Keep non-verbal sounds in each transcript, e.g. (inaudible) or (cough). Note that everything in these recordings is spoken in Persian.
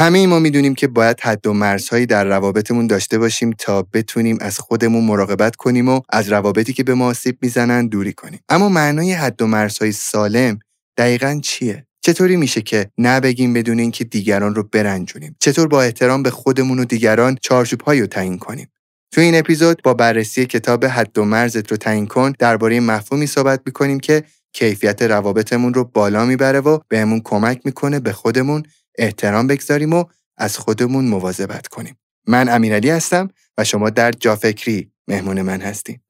همه ای ما می‌دونیم که باید حد و مرزهایی در روابطمون داشته باشیم تا بتونیم از خودمون مراقبت کنیم و از روابطی که به ما آسیب می‌زنن دوری کنیم. اما معنای حد و مرزهای سالم دقیقا چیه؟ چطوری میشه که نبگیم بدون اینکه دیگران رو برنجونیم؟ چطور با احترام به خودمون و دیگران چارچوبهایی رو تعیین کنیم؟ تو این اپیزود با بررسی کتاب حد و مرزت رو تعیین کن درباره مفهومی صحبت می‌کنیم که کیفیت روابطمون رو بالا می‌بره و بهمون کمک می‌کنه به خودمون احترام بگذاریم و از خودمون مواظبت کنیم. من امیرعلی هستم و شما در جافکری مهمون من هستیم.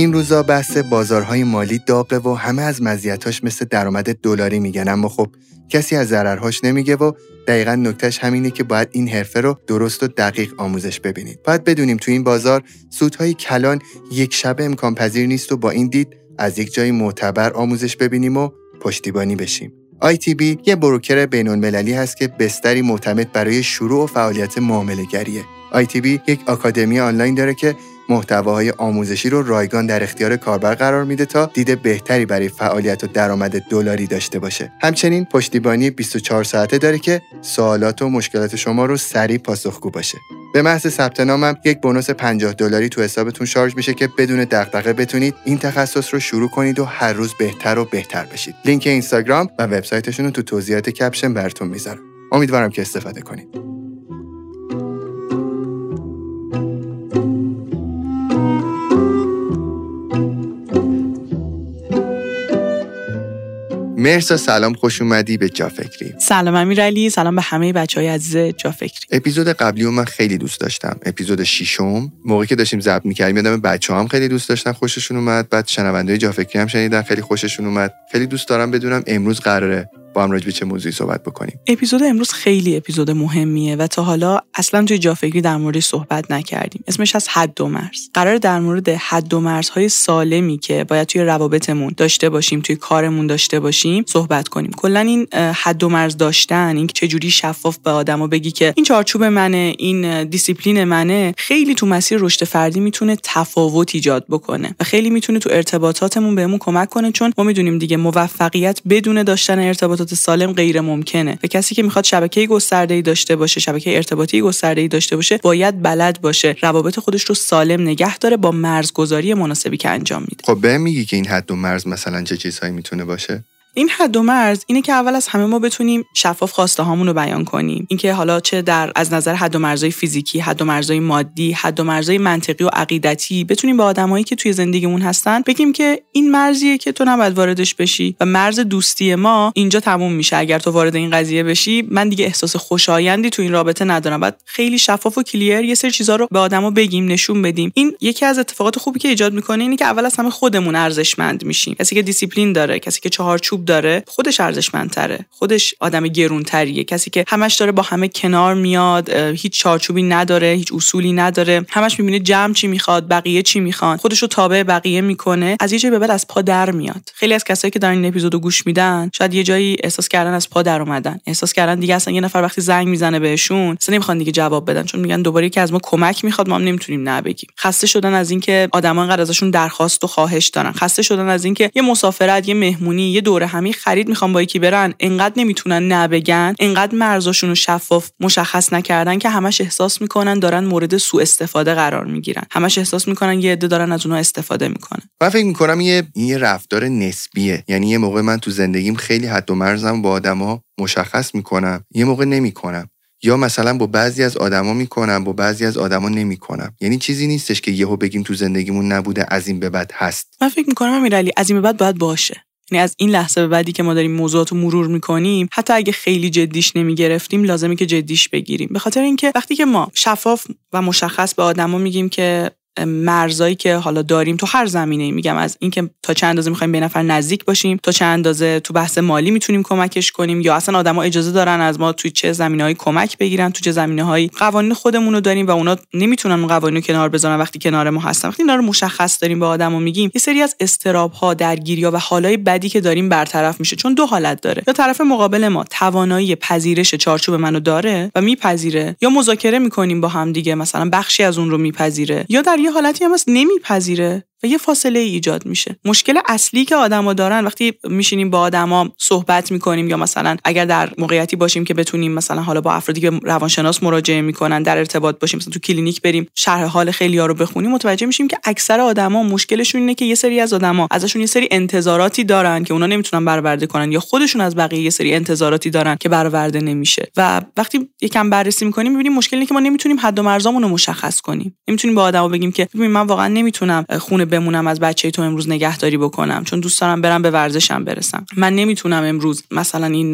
این روزا بحث بازارهای مالی داغه و همه از مزیتاش مثل درآمد دلاری میگن اما خب کسی از ضررهاش نمیگه و دقیقا نکتهش همینه که باید این حرفه رو درست و دقیق آموزش ببینید. باید بدونیم تو این بازار سودهای کلان یک شبه امکان پذیر نیست و با این دید از یک جای معتبر آموزش ببینیم و پشتیبانی بشیم. ITB یه بروکر بین المللی هست که بستری معتمد برای شروع و فعالیت معامله گریه. ITB یک آکادمی آنلاین داره که محتواهای آموزشی رو رایگان در اختیار کاربر قرار میده تا دید بهتری برای فعالیت و درآمد دلاری داشته باشه. همچنین پشتیبانی 24 ساعته داره که سوالات و مشکلات شما رو سریع پاسخگو باشه. به محض ثبت نامم یک بونوس 50 دلاری تو حسابتون شارژ میشه که بدون دغدغه بتونید این تخصص رو شروع کنید و هر روز بهتر و بهتر بشید. لینک اینستاگرام و وبسایتشون رو تو توضیحات کپشن براتون می‌ذارم. امیدوارم که استفاده کنید. مرسا سلام خوش اومدی به جافکری سلام امیرعلی سلام به همه بچه های عزیز جافکری اپیزود قبلی من خیلی دوست داشتم. اپیزود ششم. موقعی که داشتیم ضبط می‌کردیم یادمه بچه‌ها هم خیلی دوست داشتن خوششون اومد. بعد شنونده جافکری هم شنیدن خیلی خوششون اومد. خیلی دوست دارم بدونم امروز قراره با هم راجع چه موضوعی صحبت بکنیم؟ اپیزود امروز خیلی اپیزود مهمیه و تا حالا اصلا توی جافکری در موردش صحبت نکردیم. اسمش هست حد و مرز. قرار در مورد حد و مرزهای سالمی که باید توی روابطمون داشته باشیم توی کارمون داشته باشیم صحبت کنیم. کلا این حد و مرز داشتن این چه جوری شفاف به آدما بگی که این چارچوب منه این دیسیپلین منه خیلی تو مسیر رشد فردی می‌تونه تفاوت ایجاد بکنه و خیلی می‌تونه تو ارتباطاتمون بهمون کمک کنه چون ما می‌دونیم دیگه موفقیت بدون داشتن ارتباط ارتباطات سالم غیر ممکنه. و کسی که می‌خواد شبکه گسترده ای داشته باشه شبکه ارتباطی گسترده ای داشته باشه باید بلد باشه. روابط خودش رو سالم نگه داره با مرزگذاری مناسبی که انجام میده. خب به میگی که این حد و مرز مثلا چه چیزهایی می‌تونه باشه؟ این حد و مرز اینه که اول از همه ما بتونیم شفاف خواسته هامون رو بیان کنیم. اینکه حالا چه در از نظر حد و مرزهای فیزیکی حد و مرزهای مادی حد و مرزهای منطقی و عقیدتی بتونیم با آدمایی که توی زندگیمون هستن بگیم که این مرزیه که تو نباید واردش بشی و مرز دوستی ما اینجا تموم میشه. اگر تو وارد این قضیه بشی من دیگه احساس خوشایندی تو این رابطه ندارم. بعد خیلی شفاف و کلیر یه سری چیزا رو به آدما بگیم نشون بدیم. این یکی از اتفاقات خوبی که ایجاد می‌کنه اینه که اول از همه خودمون ارزشمند میشیم. کسی که دیسیپلین داره کسی که چهارچوب داره خودش ارزشمندتره خودش آدم گرونتریه. کسی که همش داره با همه کنار میاد هیچ چارچوبی نداره هیچ اصولی نداره. همش می‌بینه جمع چی می‌خواد بقیه چی می‌خوان. خودش رو تابع بقیه می‌کنه. از یه جای به بعد از پا در میاد. خیلی از کسایی که دارن این اپیزودو گوش میدن شاید یه جایی احساس کردن از پا در اومدن. احساس کردن دیگه اصلا یه نفر وقتی زنگ می‌زنه بهشون اصلا نمی‌خوان دیگه جواب بدن. چون میگن دوباره که از ما کمک می‌خواد ما هم نمی‌تونیم نه بگیم خسته شدن از اینکه آدما انقدر ازشون درخواست و خواهش دارن. خسته شدن از اینکه یه مسافرت یه مهمونی یه دورهمی خرید می‌خوان با یکی برن انقدر نمی‌تونن نه بگن انقدر مرزاشون رو شفاف مشخص نکردن که همش احساس می‌کنن دارن مورد سوء استفاده قرار می‌گیرن. همش احساس می‌کنن یه عده دارن از اونها استفاده می‌کنن. من فکر می‌کنم یه یه رفتار نسبیه. یعنی یه موقع من تو زندگیم خیلی حد و مرزم با آدما مشخص می‌کنم. یه موقع نمی‌کنم. یا مثلا با بعضی از آدما می‌کنم با بعضی از آدما نمی‌کنم. یعنی چیزی نیستش که یهو بگیم تو زندگیمون نبوده از این به بعد هست. من فکر می‌کنم امیرعلی از این به بعد باید باشه. یعنی از این لحظه به بعدی که ما داریم موضوعات رو مرور می‌کنیم حتی اگه خیلی جدیش نمی‌گرفتیم لازمه که جدیش بگیریم. به خاطر اینکه وقتی که ما شفاف و مشخص به آدما میگیم که مرزایی که حالا داریم تو هر زمینه میگم از اینکه تا چند اندازه می‌خوایم به نفر نزدیک باشیم تا چند اندازه تو بحث مالی می‌تونیم کمکش کنیم یا اصلا آدما اجازه دارن از ما توی چه زمینه‌ای کمک بگیرن تو چه زمینه‌هایی قوانین خودمون رو داریم و اونا نمی‌تونن اون قوانین رو کنار بذارن وقتی کنار ما هستن. وقتی اینا رو مشخص داریم به آدمو میگیم یه سری از استراب ها درگیری ها و حالای بدی که داریم برطرف میشه. چون دو حالت داره. یا طرف مقابل ما توانایی پذیرش چارچوب منو داره و میپذیره یا مذاکره می‌کنیم با هم دیگه مثلا بخشی از اون رو میپذیره یا در یه حالتی هم هست نمیپذیره. و یه فاصله ایجاد میشه. مشکل اصلی که آدما دارن وقتی میشینیم با آدما صحبت می‌کنیم یا مثلا اگر در موقعیتی باشیم که بتونیم مثلا حالا با افرادی که روانشناس مراجعه می‌کنن در ارتباط باشیم مثلا تو کلینیک بریم شرح حال خیلی ها رو بخونیم متوجه میشیم که اکثر آدما مشکلشون اینه که یه سری از آدما ازشون یه سری انتظاراتی دارن که اونا نمی‌تونن برآورده کنن یا خودشون از بقیه یه سری انتظاراتی دارن که برآورده نمیشه. و وقتی یکم بررسی می‌کنیم می‌بینیم مشکلی که ما نمی‌تونیم حد و مرزامون رو مشخص کنیم. نمی‌تونیم با آدما بگیم که من واقعا نمی‌تونم خونه بمونم از بچه تو امروز نگهداری بکنم. چون دوست دارم برم به ورزشم برسم. من نمی‌تونم امروز مثلا این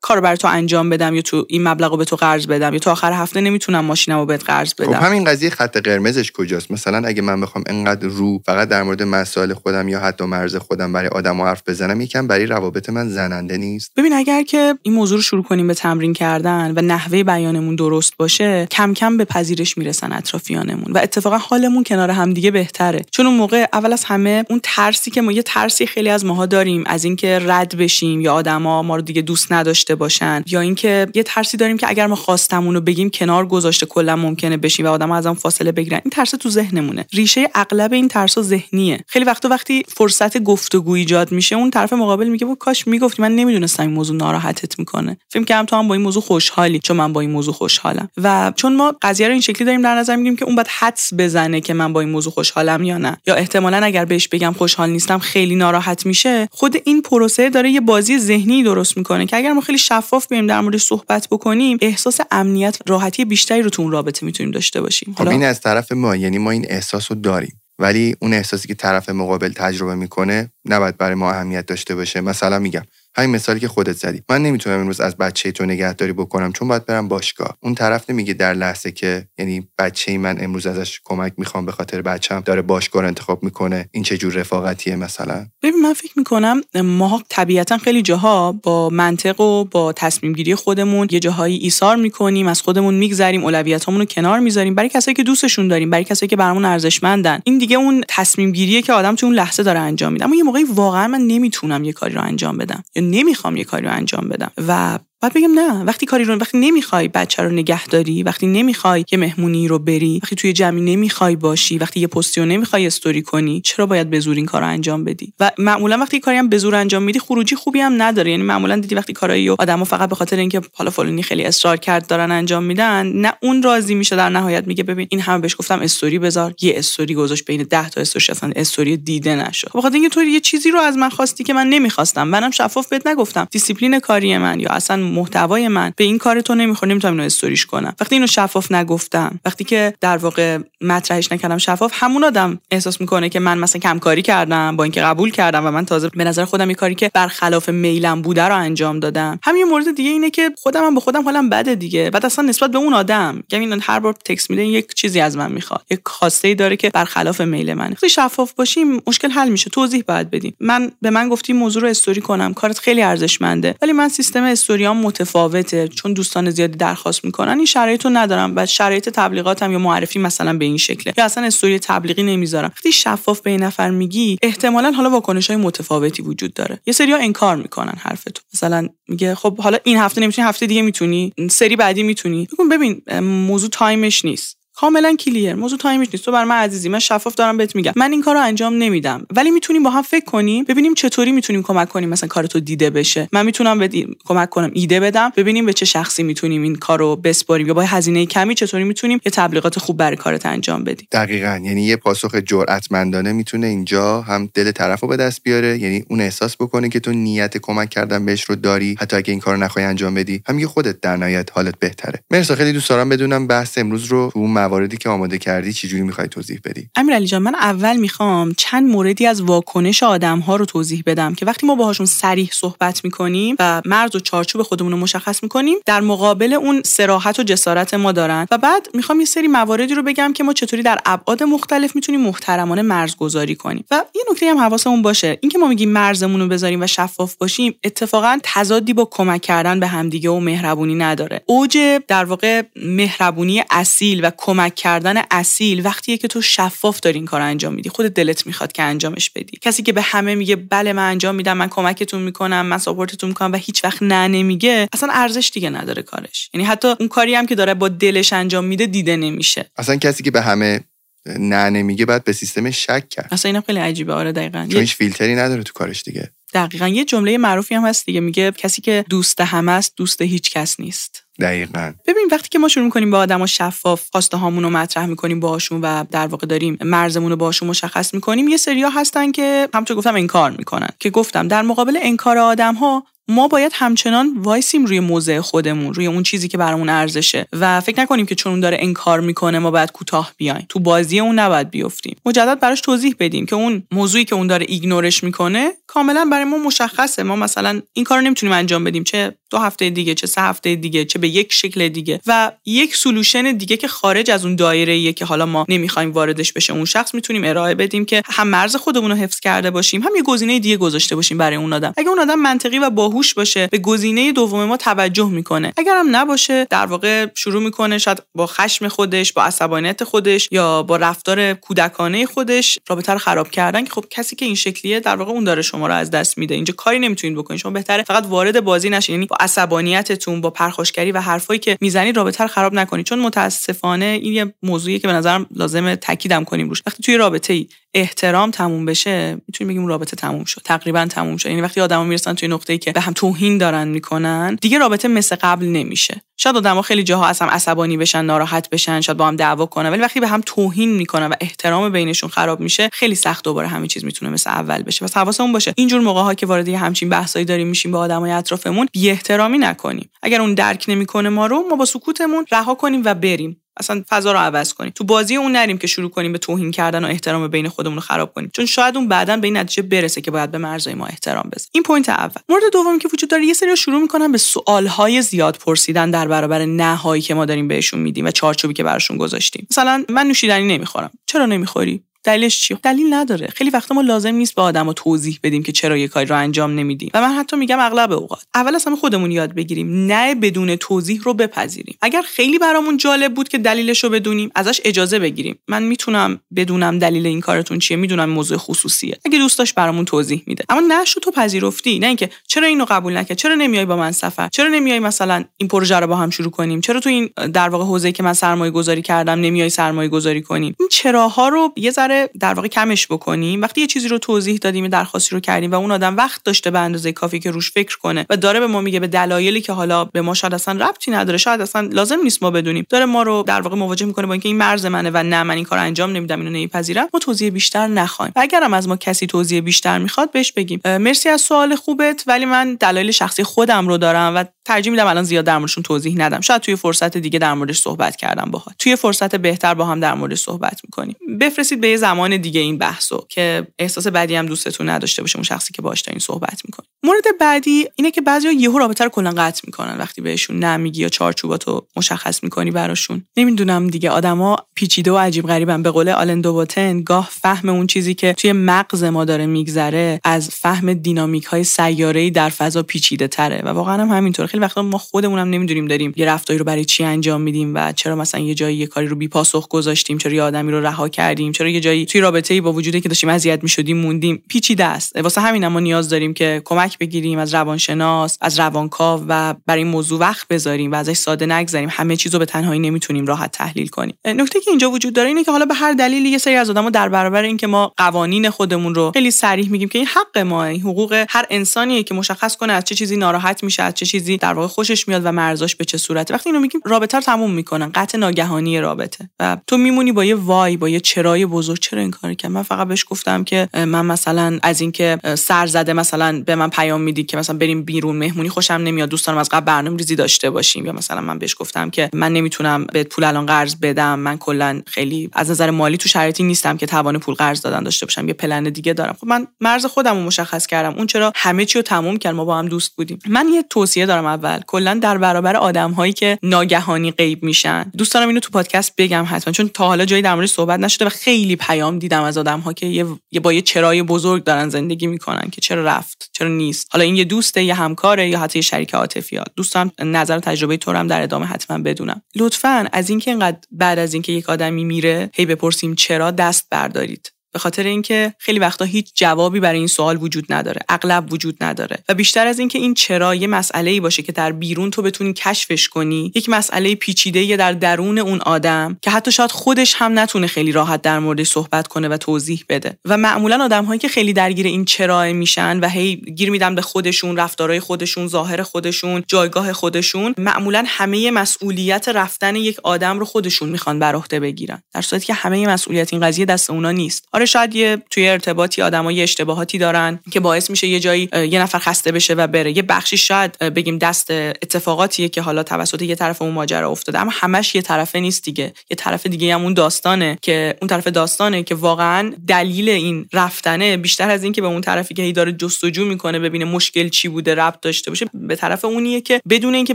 کار بر تو انجام بدم یا تو این مبلغ رو به تو قرض بدم یا تو آخر هفته نمی‌تونم ماشینم رو بهت قرض بدم. خب همین قضیه خط قرمزش کجاست؟ مثلا اگه من بخوام انقدر رو فقط در مورد مسائل خودم یا حد و مرز خودم برای آدم حرف بزنم یکم برای روابط من زننده نیست؟ ببین اگر که این موضوع رو شروع کنیم به تمرین کردن و نحوه بیانمون درست باشه کم کم به پذیرش می‌رسن اطرافیانمون و اتفاقا حالمون کنار همدیگه بهتره. چون اون موقع اول از همه اون ترسی که ما یه ترسی خیلی از ماها داریم از اینکه رد بشیم یا آدما ما رو دیگه دوست نداشته باشن یا اینکه یه ترسی داریم که اگر ما خواستمون رو بگیم کنار گذاشته کلا ممکنه بشیم و آدما ازم فاصله بگیرن. این ترس تو ذهنمونه. ریشه اغلب این ترس ذهنیه. خیلی وقتا وقتی فرصت گفتگو ایجاد میشه اون طرف مقابل میگه با کاش می‌گفتی من نمی‌دونستم این موضوع ناراحتت می‌کنه. فکر کنم تو هم با این موضوع خوشحالی چون من با این موضوع خوشحالم. و چون ما قضیه رو این شکلی داریم در نظر می‌گیریم که اون باید حدس بزنه که من با این موضوع خوشحالم یا نه. یا احتمالا اگر بهش بگم خوشحال نیستم خیلی ناراحت میشه خود این پروسه داره یه بازی ذهنی درست می‌کنه که اگر ما خیلی شفاف بیایم در مورد صحبت بکنیم احساس امنیت راحتی بیشتری رو تو اون رابطه می‌تونیم داشته باشیم. خب این از طرف ما یعنی ما این احساس رو داریم. ولی اون احساسی که طرف مقابل تجربه می‌کنه نباید برای ما اهمیت داشته باشه. مثلا میگم همین مثالی که خودت زدی. من نمی‌تونم امروز از بچه تو نگهداری بکنم چون باید برم باشگاه. اون طرف نمیگه در لحظه که یعنی بچه من امروز ازش کمک می‌خوام به خاطر بچم داره باشگاه رو انتخاب می‌کنه این چه جور رفاقتیه مثلا؟ ببین من فکر می‌کنم ما طبیعتا خیلی جاها با منطق و با تصمیم گیری خودمون یه جاهایی ایثار می‌کنیم از خودمون میگذریم اولویتامون کنار می‌ذاریم. برای کسایی که دوستشون داریم برای کسایی که برامون ارزشمندن. این دیگه اون تصمیم گیریه که آدم تو اون لحظه داره انجام میده. اما یه موقعی واقعا من نمی‌تونم یه کاری رو انجام بدم. نمی‌خوام یه کاری رو انجام بدم. و بعد بگم نه. وقتی کاری رو وقتی نمی‌خوای بچه رو نگه داری وقتی نمی‌خوای یه مهمونی رو بری وقتی توی جمعی نمی‌خوای باشی وقتی یه پستی رو نمی‌خوای استوری کنی چرا باید به زور این کار رو انجام بدی؟ و معمولا وقتی کاری هم به زور انجام میدی خروجی خوبی هم نداره. یعنی معمولا دیدی وقتی کارایی رو آدما فقط به خاطر اینکه حالا فلانی خیلی اصرار کرد دارن انجام میدن نه اون راضی میشه در نهایت میگه ببین این همه بهش گفتم استوری بذار. یه استوری گذاشت بین 10 تا استوری اصلا استوری دیده نشد. بخاطر اینکه تو یه چیزی رو از من خواستی که من نمی‌خواستم. منم شفاف بهت نگفتم. دیسیپلین کاری من یا اصلا محتوای من. به این کار تو نمی‌خوره نمی‌تونم اینو استوریش کنم. وقتی اینو شفاف نگفتم وقتی که در واقع مطرحش نکردم شفاف همون آدم احساس می‌کنه که من مثلا کمکاری کردم با اینکه قبول کردم و من تازه به نظر خودم یه کاری که برخلاف میلم بوده رو انجام دادم. همین مورد دیگه اینه که خودم هم به خودم حالم بده دیگه. بعد اصلا نسبت به اون آدم یعنی هر بار تکس میده یک چیزی از من می‌خواد. یک خواسته ای داره که برخلاف میل منه وقتی شفاف باشیم مشکل حل میشه. توضیح باید بدیم. من به من گفتی موضوع رو استوری کنم. کارت خیلی ارزشمنده. ولی من سیستم استوریام متفاوته. چون دوستان زیادی درخواست می‌کنن این شرایط ندارم و شرایط تبلیغاتم یا معرفی مثلا به این شکله. یا اصلا استوری تبلیغی نمی‌ذارم. وقتی شفاف به این نفر میگی احتمالا حالا واکنش های متفاوتی وجود داره. یه سری ها انکار می‌کنن حرفتو مثلا میگه خب حالا این هفته نمی‌تونی هفته دیگه می‌تونی سری بعدی می‌تونی. ببین موضوع time ش نیست. کاملا clear. موضوع time ش نیست. تو برا من عزیزی من شفاف دارم بهت میگم. من این کارو انجام نمیدم. ولی می‌تونیم با هم فکر کنیم ببینیم چطوری می‌تونیم کمک کنیم مثلا کارتو دیده بشه. من می‌تونم بهت کمک کنم ایده بدم. ببینیم به چه شخصی می‌تونیم این کارو بسپاریم یا با هزینه کمی چطوری می‌تونیم یه تبلیغات خوب برای کارت انجام بدیم. دقیقا. یعنی یه پاسخ جرأتمندانه می‌تونه اینجا هم دل طرفو به دست بیاره. یعنی اون احساس بکنه که تو نیت کمک کردن بهش رو داری. حتی اگه این کارو نخوای انجام بدی هم خودت در نهایت حالت بهتره. مرسا خیلی دوست دارم بدونم بحث امروز رو تو مواردی که آماده کردی چجوری می‌خوای توضیح بدی؟ امیرعلی جان من اول می‌خوام چند موردی از واکنش آدم ها رو توضیح بدم که وقتی ما باهاشون صریح صحبت می‌کنیم و مرز و چارچوب خودمون رو مشخص می‌کنیم در مقابل اون سراحت و جسارت ما دارن. و بعد می‌خوام یه سری مواردی رو بگم که ما چطوری در ابعاد مختلف می‌تونیم محترمانه مرزگذاری کنیم. و یه نکته هم حواسمون باشه. اینکه ما میگیم مرزمون رو بذاریم و شفاف باشیم اتفاقا تضادی با کمک کردن به همدیگه و مهربونی نداره. اوج در واقع مهربونی اصیل و کردن اصیل وقتیه که تو شفاف داری این کار انجام میدی. خود دلت می‌خواد که انجامش بدی. کسی که به همه میگه بله من انجام میدم من کمکتون می‌کنم من ساپورتتون می‌کنم و هیچ وقت نه نمیگه اصلا ارزش دیگه نداره کارش. یعنی حتی اون کاری هم که داره با دلش انجام میده دیده نمیشه. اصلا کسی که به همه نه نمیگه بعد به سیستم شک کرد. اصلا اینم خیلی عجیبه. آره دقیقاً. چون هیچ فیلتری نداره تو کارش دیگه. دقیقا. یه جمله معروفی هم هست دیگه. میگه کسی که دوست همه است دوست هیچ کس نیست. دقیقا. ببین وقتی که ما شروع می‌کنیم با آدم شفاف خواسته هامون رو مطرح می‌کنیم باهاشون و در واقع داریم مرزمون رو باهاشون مشخص می‌کنیم یه سریا هستن که همونطور گفتم انکار می‌کنن. که گفتم در مقابل انکار آدم ها ما باید همچنان وایسیم روی موضع خودمون روی اون چیزی که برامون ارزشه. و فکر نکنیم که چون اون داره انکار می‌کنه ما باید کوتاه بیایم. تو بازی اون نباید بیفتیم. مجدد براش توضیح بدیم که اون موضوعی که اون داره ignore ش می‌کنه کاملا برای ما مشخصه. ما مثلا این کار نمی‌تونیم انجام بدیم. چه دو هفته دیگه چه سه هفته دیگه چه به یک شکل دیگه. و یک solution دیگه که خارج از اون دایره که حالا ما نمی‌خوایم واردش بشه اون شخص می‌تونیم ارائه بدیم که هم مرز خودمون رو حفظ کرده باشیم هم یه گزینه دیگه گذاشته باشیم برای اون آدم. اگه اون آدم منطقی و باهوش باشه به گزینه دوم ما توجه می‌کنه. اگر هم نباشه در واقع شروع می‌کنه شاید با خشم خودش با عصبانیت خودش یا با رفتار کودکانه خودش رابطه رو خراب کردن که خب کسی که این شکلیه در واقع اون داره شما رو از دست میده. اینجا کاری نمی‌تونید بکنید. شما بهتره فقط وارد بازی نشین. یعنی با عصبانیتتون با پرخاشگری و حرفایی که می‌زنید رابطه رو خراب نکنید. چون متاسفانه این یه موضوعیه که به نظرم لازمه تاکیدم کنیم روش. وقتی توی رابطه ای احترام تموم بشه می‌تونیم بگیم رابطه تموم شد تقریبا تموم شد. یعنی وقتی آدما می‌رسن توی نقطه‌ای که به هم توهین دارن می‌کنن دیگه رابطه مثل قبل نمیشه. شاید آدما خیلی جاها از هم عصبانی بشن ناراحت بشن شاید با هم دعوا کنن ولی وقتی به هم توهین می‌کنن و احترام بینشون خراب میشه خیلی سخت دوباره همه چیز می‌تونه مثل اول بشه. پس حواسمون باشه. اینجور موقع ها که وارد همچین بحثایی داریم میشیم با آدمای اطرافمون بی احترامی نکنیم. اگر اون درک نمی‌کنه ما رو ما با سکوتمون رها کنیم و بریم. اصلا فضا رو عوض کنیم تو بازی اون نریم که شروع کنیم به توهین کردن و احترام بین خودمون رو خراب کنیم. چون شاید اون بعدا به این نتیجه برسه که باید به مرزهای ما احترام بذاریم. این point اول. مورد دومی که وجود داره یه سری شروع می‌کنن به سوالهای زیاد پرسیدن در برابر نه‌هایی که ما داریم بهشون میدیم و چارچوبی که براشون گذاشتیم. مثلا من نوشیدنی نمی‌خورم. چرا نمی‌خوری؟ دلیلش چیه دلیل نداره. خیلی وقتا ما لازم نیست به آدما توضیح بدیم که چرا یه کاری رو انجام نمیدیم. و من حتی میگم اغلب اوقات. اول از همه خودمون یاد بگیریم. نه بدون توضیح رو بپذیریم. اگر خیلی برامون جالب بود که دلیلش رو بدونیم ازش اجازه بگیریم. من می‌تونم بدونم دلیل این کارتون چیه می‌دونم موضوع خصوصیه. اگه دوست داشت برامون توضیح میده. اما نه‌شو تو پذیرفتی. نه اینکه چرا اینو قبول نکرد؟ چرا نمیای با من سفر؟ چرا نمیای مثلا این پروژه رو با هم شروع کنیم؟ چرا تو این در واقع حوزه که من سرمایه گذاری کردم نمیای سرمایه گذاری کنیم؟ این چراها رو یه در واقع کمش بکنیم. وقتی یه چیزی رو توضیح دادیم درخواستی رو کردیم و اون آدم وقت داشته به اندازه کافی که روش فکر کنه و داره به ما میگه به دلایلی که حالا به ما شاید اصلا ربطی نداره شاید اصلا لازم نیست ما بدونیم. داره ما رو در واقع مواجه می‌کنه با اینکه این مرز منه و نه من این کار انجام نمیدم اینو نمیپذیرم ما توضیح بیشتر نخوایم. و اگرم از ما کسی توضیح بیشتر می‌خواد بهش بگیم. مرسی از سوال خوبت ولی من دلایل شخصی خودم رو دارم و ترجیح میدم الان زیاد در موردشون توضیح ندم. شاید توی فرصت دیگه در موردش صحبت کردم باهات. توی فرصت بهتر با هم در موردش صحبت می‌کنیم. بفرستید به یه زمان دیگه این بحثو که احساس بدی هم دوستتون نداشته باشه اون شخصی که باهاش دارین صحبت می‌کنه مورد بعدی اینه که بعضیا یهو رابطه رو کلا قطع می‌کنن وقتی بهشون نمیگی یا چارچوباتو مشخص می‌کنی براشون. نمی‌دونم دیگه آدما پیچیده و عجیب غریبن. به قول آلن دوباتن گاه فهم اون چیزی که توی مغز ما داره میگذره از فهم دینامیک های سیاره در فضا پیچیده تره و واقعا هم همینطور خیلی وقتا ما خودمونم نمی‌دونیم داریم یه رفتاری رو برای چی انجام میدیم و چرا مثلا یه جایی یه کاری رو بی پاسخ گذاشتیم چرا یه آدمی رو رها کردیم چرا یه جایی توی رابطه‌ای با وجودی که داشتیم اذیت می‌شدیم موندیم. پیچیده است. واسه همین ما نیاز داریم که کمک بگیریم از روانشناس از روانکاو و برای این موضوع وقت بذاریم و ازش ساده نگذریم همه چیزو به تنهایی نمی‌تونیم راحت تحلیل کنیم. نکته که اینجا وجود داره اینه که حالا به هر دلیلی یه سری از آدما در برابر اینکه ما قوانین خودمون رو خیلی صریح میگیم که این حق ما این حقوق هر انسانیه که مشخص کنه از چه چیزی ناراحت میشه از چه چیزی در واقع خوشش میاد و مرزاش به چه صورته. وقتی اینو میگیم رابطه رو تموم می‌کنن. قطع ناگهانی رابطه. و تو میمونی با یه وای با یه چرای بزرگ. چرا این کار کرد من فقط بهش گفتم که من مثلا از اینکه سر زده مثلا به من پیام میدی که مثلا بریم بیرون مهمونی خوشم نمیاد دوستانم از قبل برنامه ریزی داشته باشیم. یا مثلا من بهش گفتم که من نمی‌تونم به پول الان قرض بدم. من کلا خیلی از نظر مالی تو شرایطی نیستم که توان پول قرض دادن داشته باشم. یه پلن دیگه دارم. خب من مرز خودم رو مشخص کردم. اون چرا همه چی رو تموم کرد. ما با هم دوست بودیم. من یه توصیه دارم اول. کلا در برابر آدم هایی که ناگهانی غیب میشن. دوست دارم اینو تو پادکست بگم حتما چون تا حالا جایی در موردش صحبت نشده و خیلی پیام دیدم از آدم ها که یه با یه چرای بزرگ دارن زندگی می‌کنن که چرا رفت چرا نیست. حالا این یه دوسته یه همکاره یا حتی یه شریک عاطفی دوستم نظر تجربه تو هم در ادامه حتما بدونم. لطفا از اینکه اینقدر بعد از اینکه یک آدمی میره هی بپرسیم چرا دست بردارید. به خاطر اینکه خیلی وقتا هیچ جوابی برای این سوال وجود نداره اغلب وجود نداره. و بیشتر از اینکه این چرا یه مسئله ای باشه که در بیرون تو بتونی کشفش کنی یک مسئله پیچیده در درون اون آدم که حتی شاید خودش هم نتونه خیلی راحت در موردش صحبت کنه و توضیح بده. و معمولا آدم هایی که خیلی درگیر این چرا میشن و هی گیر میدن به خودشون رفتارهای خودشون ظاهر خودشون جایگاه خودشون معمولا همه مسئولیت رفتن یک آدم رو خودشون می‌خوان بر عهده بگیرن. در صورتی که همه مسئولیت این قضیه دست اونا نیست. آره شاید یه توی ارتباطی آدمای اشتباهاتی دارن که باعث میشه یه جایی یه نفر خسته بشه و بره. یه بخشی شاید بگیم دست اتفاقاتیه که حالا توسط یه طرف اون ماجرا افتاده. اما همش یه طرفه نیست دیگه. یه طرف دیگه هم اون داستانه که اون طرف داستانه که واقعا دلیل این رفتنه بیشتر از این که به اون طرفی که هی داره جستجو می‌کنه ببینه مشکل چی بوده ربط داشته باشه به طرف اونیه که بدون اینکه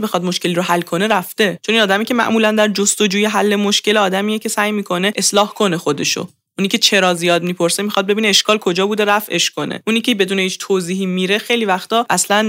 بخواد مشکلی رو حل کنه رفته. چون این آدمی که معمولا در جستجوی حل مشکل آدمیه که سعی می‌کنه اصلاح کنه خودشو. اونی که چرا زیاد می‌پرسه می‌خواد ببینه اشکال کجا بوده رفعش کنه. اونی که بدون هیچ توضیحی میره خیلی وقتا اصلا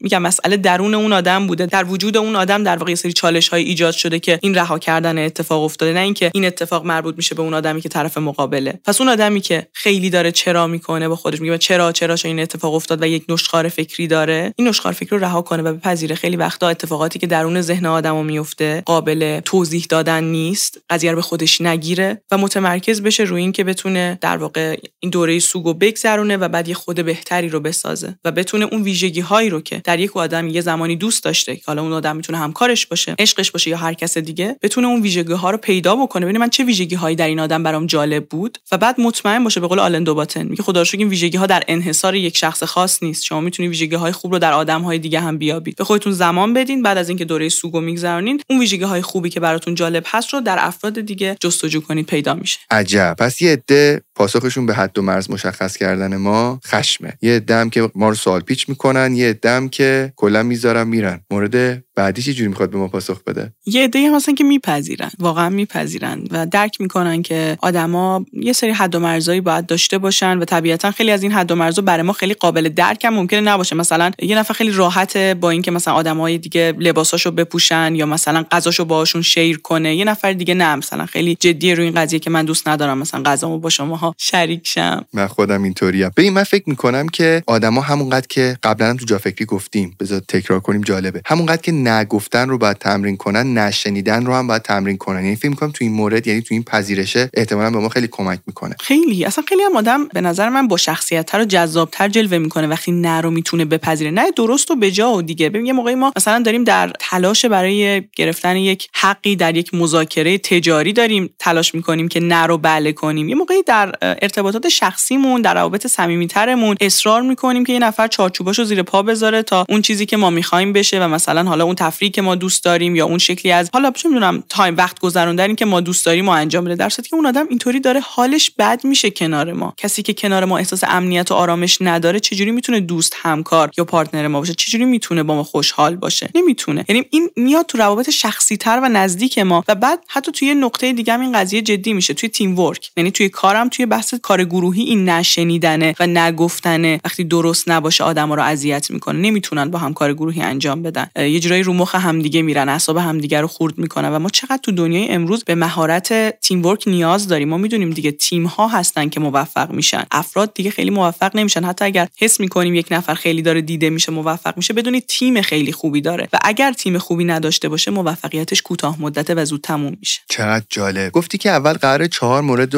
میگم مسئله درون اون آدم بوده. در وجود اون آدم در واقع سری چالش های ایجاد شده که این رها کردن اتفاق افتاده. نه اینکه این اتفاق مربوط میشه به اون آدمی که طرف مقابله. پس اون آدمی که خیلی داره چرا می‌کنه با خودش میگه چرا چرا چه این اتفاق افتاد و یک نشخار فکری داره این نشخار فکری رو رها کنه و بپذیره. خیلی وقتا اتفاقاتی که درون ذهن آدمو میفته قابل توضیح دادن نیست قضیه به خودش نگیره و متمرکز بشه روی که بتونه در واقع این دوره سوگو بگذرونه و بعد یه خود بهتری رو بسازه و بتونه اون ویژگی هایی رو که در یک آدم یه زمانی دوست داشته که حالا اون آدم می‌تونه همکارش باشه عشقش باشه یا هر کس دیگه بتونه اون ویژگی ها رو پیدا بکنه. ببینه من چه ویژگی هایی در این آدم برام جالب بود و بعد مطمئن باشه به قول آلن دوباتن. میگه خدا رو این ویژگی ها در انحصار یک شخص خاص نیست. شما می‌تونی ویژگی های خوب رو در آدم های دیگه هم بیابید به خودتون زمان بدین بعد از اینکه دوره سوگو میگذرونین اون ویژگی های خوبی که براتون جالب هست رو در افراد دیگه جستجو کنید پیدا میشه. عجب. پس یه عده پاسخشون به حد و مرز مشخص کردن ما خشمه. یه دم که ما رو سوال پیچ می‌کنن یه دم که کلا می‌ذارن میرن. مورد بعدی چه جوری می‌خواد به ما پاسخ بده؟ یه عده هم هستن که میپذیرن واقعا میپذیرن و درک می‌کنن که آدما یه سری حد و مرزایی باید داشته باشن و طبیعتا خیلی از این حد و مرزا برای ما خیلی قابل درک هم ممکنه نباشه. مثلا یه نفر خیلی راحته با اینکه مثلا آدمای دیگه لباساشو بپوشن یا مثلا غذاشو باهاشون شیر کنه یه نفر دیگه نه. مثلا خیلی جدی روی این قضیه که من دوست ندارم مثلا غذامو با شماها شریک شم. من خودم اینطوریم ببین من فکر می‌کنم که آدما همونقدر که قبلا تو جا فکری گفتیم بذار تکرار کنیم جالبه. همونقدر که نگفتن رو باید تمرین کنن نشنیدن رو هم باید تمرین کنن. یعنی فکر می‌کنم تو این مورد یعنی تو این پذیرشه احتمالا به ما خیلی کمک می‌کنه. خیلی. اصلا خیلی هم آدم به نظر من با شخصیت رو جذابتر جلوه می‌کنه. وقتی نه رو می‌تونه بپذیره. نه درست و بجا و دیگه. ببین یه موقعی ما مثلا داریم در تلاش برای گرفتن یک حقی در یک مذاکره تجاری داریم تلاش می‌کنیم که نه رو بله کنیم. یه موقعی در ارتباطات شخصیمون در روابط صمیمیترمون اصرار می‌کنیم که یه نفر چارچوباشو زیر پا بذاره تا اون چیزی که ما می‌خوایم بشه و مثلا حالا اون تفریحی که ما دوست داریم یا اون شکلی از حالا چه می‌دونم time وقت گذروندنی که ما دوست داریم و انجام بده. در حالی که اون آدم اینطوری داره حالش بد میشه کنار ما. کسی که کنار ما احساس امنیت و آرامش نداره چجوری می‌تونه دوست همکار یا partner ما باشه؟ چجوری می‌تونه با ما خوشحال باشه؟ نمی‌تونه. یعنی این میاد تو روابط شخصی تر و نزدیک ما و بعد حتی توی نقطه دیگه هم این قضیه جدی میشه. توی تیم ورک یعنی توی کارم توی بحث کار گروهی این نشنیدنه و نگفتنه. وقتی درست نباشه آدما رو اذیت می‌کنه. نمی‌تونن با هم کار گروهی انجام بدن. یه جورایی رو مخ همدیگه میرن اعصاب همدیگه رو خورد می‌کنن و ما چقدر تو دنیای امروز به مهارت تیم ورک نیاز داریم. ما می‌دونیم دیگه تیم ها هستن که موفق میشن. افراد دیگه خیلی موفق نمیشن. حتی اگر حس می‌کنیم یک نفر خیلی داره دیده میشه موفق میشه بدونید تیم خیلی خوبی داره. و اگر تیم خوبی نداشته باشه موفقیتش کوتاه مدته و زود تموم میشه. چقدر جالب. گفتی که اول قرار چهار مورد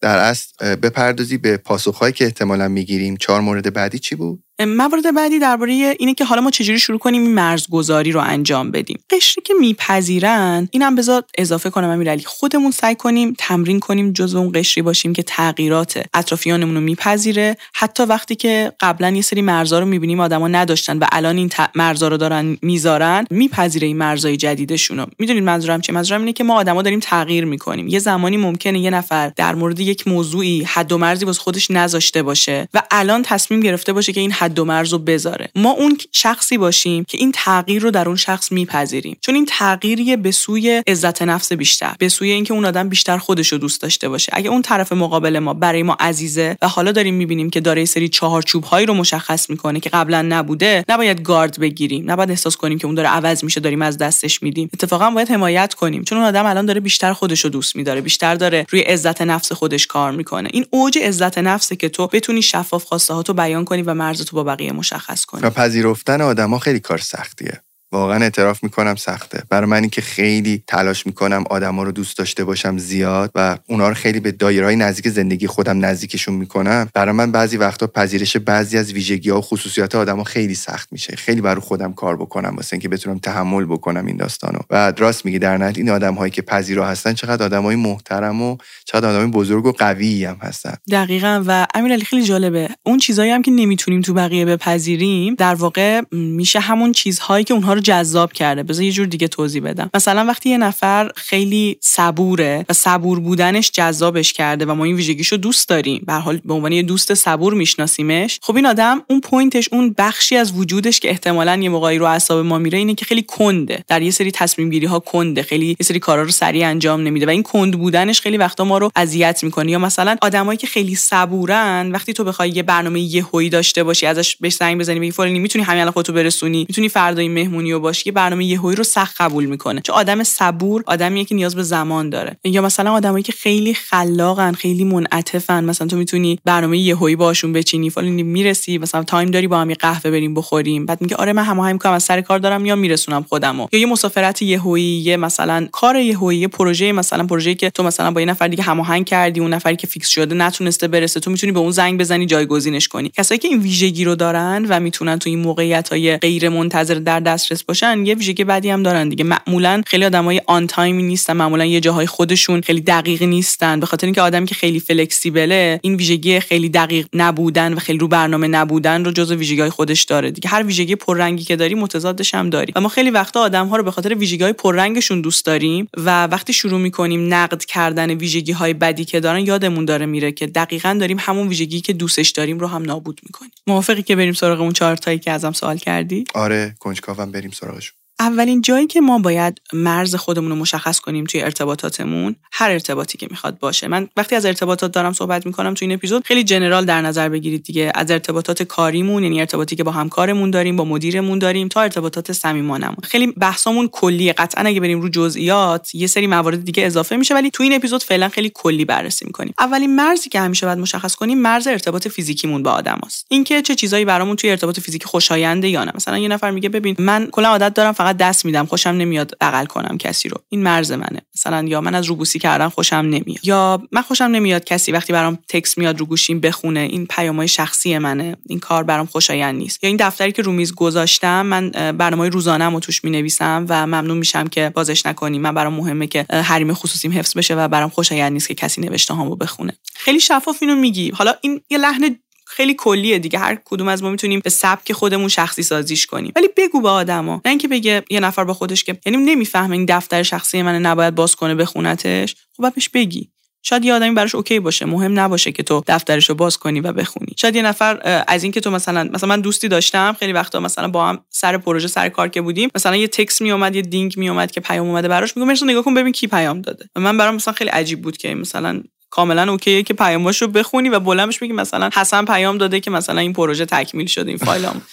در اصل بپردازی به پاسخهایی که احتمالا می‌گیریم. چهار مورد بعدی چی بود؟ موارد بعدی درباره اینه که حالا ما چجوری شروع کنیم این مرزگذاری رو انجام بدیم. قشری که میپذیرن اینم بذار اضافه کنم امیرعلی خودمون سعی کنیم تمرین کنیم جزو اون قشری باشیم که تغییرات اطرافیانمون رو میپذیره. حتی وقتی که قبلا یه سری مرزا رو می‌بینیم آدما نداشتن و الان این مرزا رو دارن می‌ذارن میپذیره این مرزای جدیدشون رو. می‌دونید منظورم چیه؟ منظورم اینه که ما آدما داریم تغییر می‌کنیم. یه زمانی ممکنه یه نفر در مورد یک موضوعی حد و مرزی واسه خودش نذاشته باشه و الان تصمیم گرفته باشه که این و مرز رو بذاره. ما اون شخصی باشیم که این تغییر رو در اون شخص میپذیریم. چون این تغییریه به سوی عزت نفس بیشتر به سوی اینکه اون آدم بیشتر خودش رو دوست داشته باشه. اگه اون طرف مقابل ما برای ما عزیزه و حالا داریم می‌بینیم که داره سری چهارچوب هایی رو مشخص می‌کنه که قبلا نبوده نباید گارد بگیریم. نباید احساس کنیم که اون داره عوض میشه داریم از دستش میدیم. اتفاقا باید حمایت کنیم. چون اون آدم الان داره بیشتر خودش رو دوست میداره بیشتر داره روی عزت نفس خودش کار می‌کنه. این اوج عزت نفسه که تو بتونی شفاف خواسته ها تو بیان کنی و مرزتو با بقیه مشخص کنی و پذیرفتن آدما خیلی کار سختیه. واقعا اعتراف می‌کنم سخته. برای من که خیلی تلاش می‌کنم آدما رو دوست داشته باشم زیاد و اونا رو خیلی به دایرهای نزدیک زندگی خودم نزدیکشون می‌کنم برای من بعضی وقتا پذیرش بعضی از ویژگی ها و خصوصیات آدما خیلی سخت میشه. خیلی برای خودم کار بکنم واسه اینکه بتونم تحمل بکنم این داستانو. و راست میگی در نهایت این آدم هایی که پذیرا هستن چقدر آدمای محترم و چقدر آدمای بزرگ و قوی هم هستن. دقیقا. و امیرعلی خیلی جالبه. اون چیزایی هم که نمی‌تونیم تو بقیه بپذیریم در واقع میشه همون چیزهایی که اونها رو جذاب کرده. بذار یه جور دیگه توضیح بدم. مثلا وقتی یه نفر خیلی صبوره و صبور بودنش جذابش کرده و ما این ویژگیشو دوست داریم به حال به عنوان یه دوست صبور میشناسیمش خب این آدم اون پوینتش اون بخشی از وجودش که احتمالا یه موقعی رو اعصاب ما میره اینه که خیلی کنده. در یه سری تصمیم گیری ها کنده خیلی یه سری کارا رو سریع انجام نمیده و این کند بودنش خیلی وقتا ما رو اذیت می‌کنه. یا مثلا آدمایی که خیلی صبورن وقتی تو بخوای یه برنامه یهویی داشته باشی ازش بهش زنگ بزنی بگی فلانی می‌تونی همین الان خودتو برسونی می‌تونی فردا این باشی که برنامه یهویی رو سخت قبول می‌کنه. چون آدم صبور آدمیه که نیاز به زمان داره. یا مثلا آدمایی که خیلی خلاقن خیلی منعطفن. مثلا تو می‌تونی برنامه یهویی باشون بچینی فلانی می‌رسی مثلا time داری با هم قهوه بریم بخوریم. بعد میگه آره من هماهنگ می‌کنم از سر کار دارم یا میرسونم خودمو. یا یه مسافرت یهویی یه مثلا کار یهویی پروژه مثلا پروژه‌ای که تو مثلا با یه نفر دیگه هماهنگ کردی اون نفری که fix شده نتونسته برسه. تو می‌تونی به اون زنگ بزنی جایگزینش کنی. کسایی که این ویژگی رو دارن و می‌تونن تو این موقعیت های غیر منتظره در دسترس باشن یه ویژگی بعدی هم دارن دیگه. معمولا خیلی آدمای on time ی نیستن معمولا یه جاهای خودشون خیلی دقیق نیستن. به خاطر اینکه آدمی که خیلی flexible ه این ویژگی خیلی دقیق نبودن و خیلی رو برنامه نبودن رو جزو ویژگی های خودش داره دیگه. هر ویژگی پررنگی که داری متضادش هم داری و ما خیلی وقتا آدم ها رو به خاطر ویژگی های پررنگشون دوست داریم و وقتی شروع می‌کنیم نقد کردن ویژگی های بدی که دارن یادمون داره میره که دقیقا داریم همون ویژگی که دوستش داریم رو هم نابود می‌کنیم. موافقی که بریم سراغ اون چهار تایی که ازم سوال کردی؟ آره کنجکاوم بریم Gims. اولین جایی که ما باید مرز خودمون رو مشخص کنیم توی ارتباطاتمون هر ارتباطی که می‌خواد باشه. من وقتی از ارتباطات دارم صحبت می‌کنم توی این اپیزود خیلی جنرال در نظر بگیرید دیگه. از ارتباطات کاریمون یعنی ارتباطی که با همکارمون داریم با مدیرمون داریم تا ارتباطات صمیمانمون خیلی بحثمون کلیه. قطعا اگه بریم رو جزئیات یه سری موارد دیگه اضافه میشه ولی توی این اپیزود فعلا خیلی کلی بررسی می‌کنیم. اولین مرزی که همیشه باید مشخص کنیم مرز ارتباط فیزیکیمون با آدماست. اینکه چه چیزایی برامون توی ارتباط فیزیکی خوشاینده یا نه. مثلا یه نفر میگه ببین من کلا عادت دارم دست میدم خوشم نمیاد بغل کنم کسی رو. این مرز منه. مثلا یا من از روبوسی کردن خوشم نمیاد. یا من خوشم نمیاد کسی وقتی برام تکس میاد رو گوشیم بخونه این پیامهای شخصی منه. این کار برام خوشایند نیست. یا این دفتری که رو میز گذاشتم من برنامه روزانه رو توش می‌نویسم و ممنون میشم که بازش نکنیم من برام مهمه که حریم خصوصیم حفظ بشه و برام خوشایند نیست که کسی نوشته هامو بخونه. خیلی شفاف اینو میگی. حالا این یه لحن خیلی کلیه دیگه. هر کدوم از ما می‌تونیم به سبک خودمون شخصی سازیش کنیم. ولی بگو به آدما. نه اینکه بگه یه نفر با خودش که یعنی نمی‌فهمه این دفتر شخصی من نباید باز کنه بخونتش. خب بهش بگی. شاید یه آدمی براش اوکی باشه. مهم نباشه که تو دفترش رو باز کنی و بخونی. شاید یه نفر از اینکه تو مثلا مثلا من دوستی داشتم. خیلی وقتا مثلا با هم سر پروژه سر کار که بودیم مثلا یه تکس می اومد یه دینگ می اومد که پیام اومده براش. میگم مثلا نگاه کن ببین کی پیام داده. و من برام مثلا خیلی عجیب بود که مثلا کاملا okay یه که پیاماشو بخونی و بلندش بگی مثلا حسن پیام داده که مثلا این پروژه تکمیل شده این فایلم (laughs)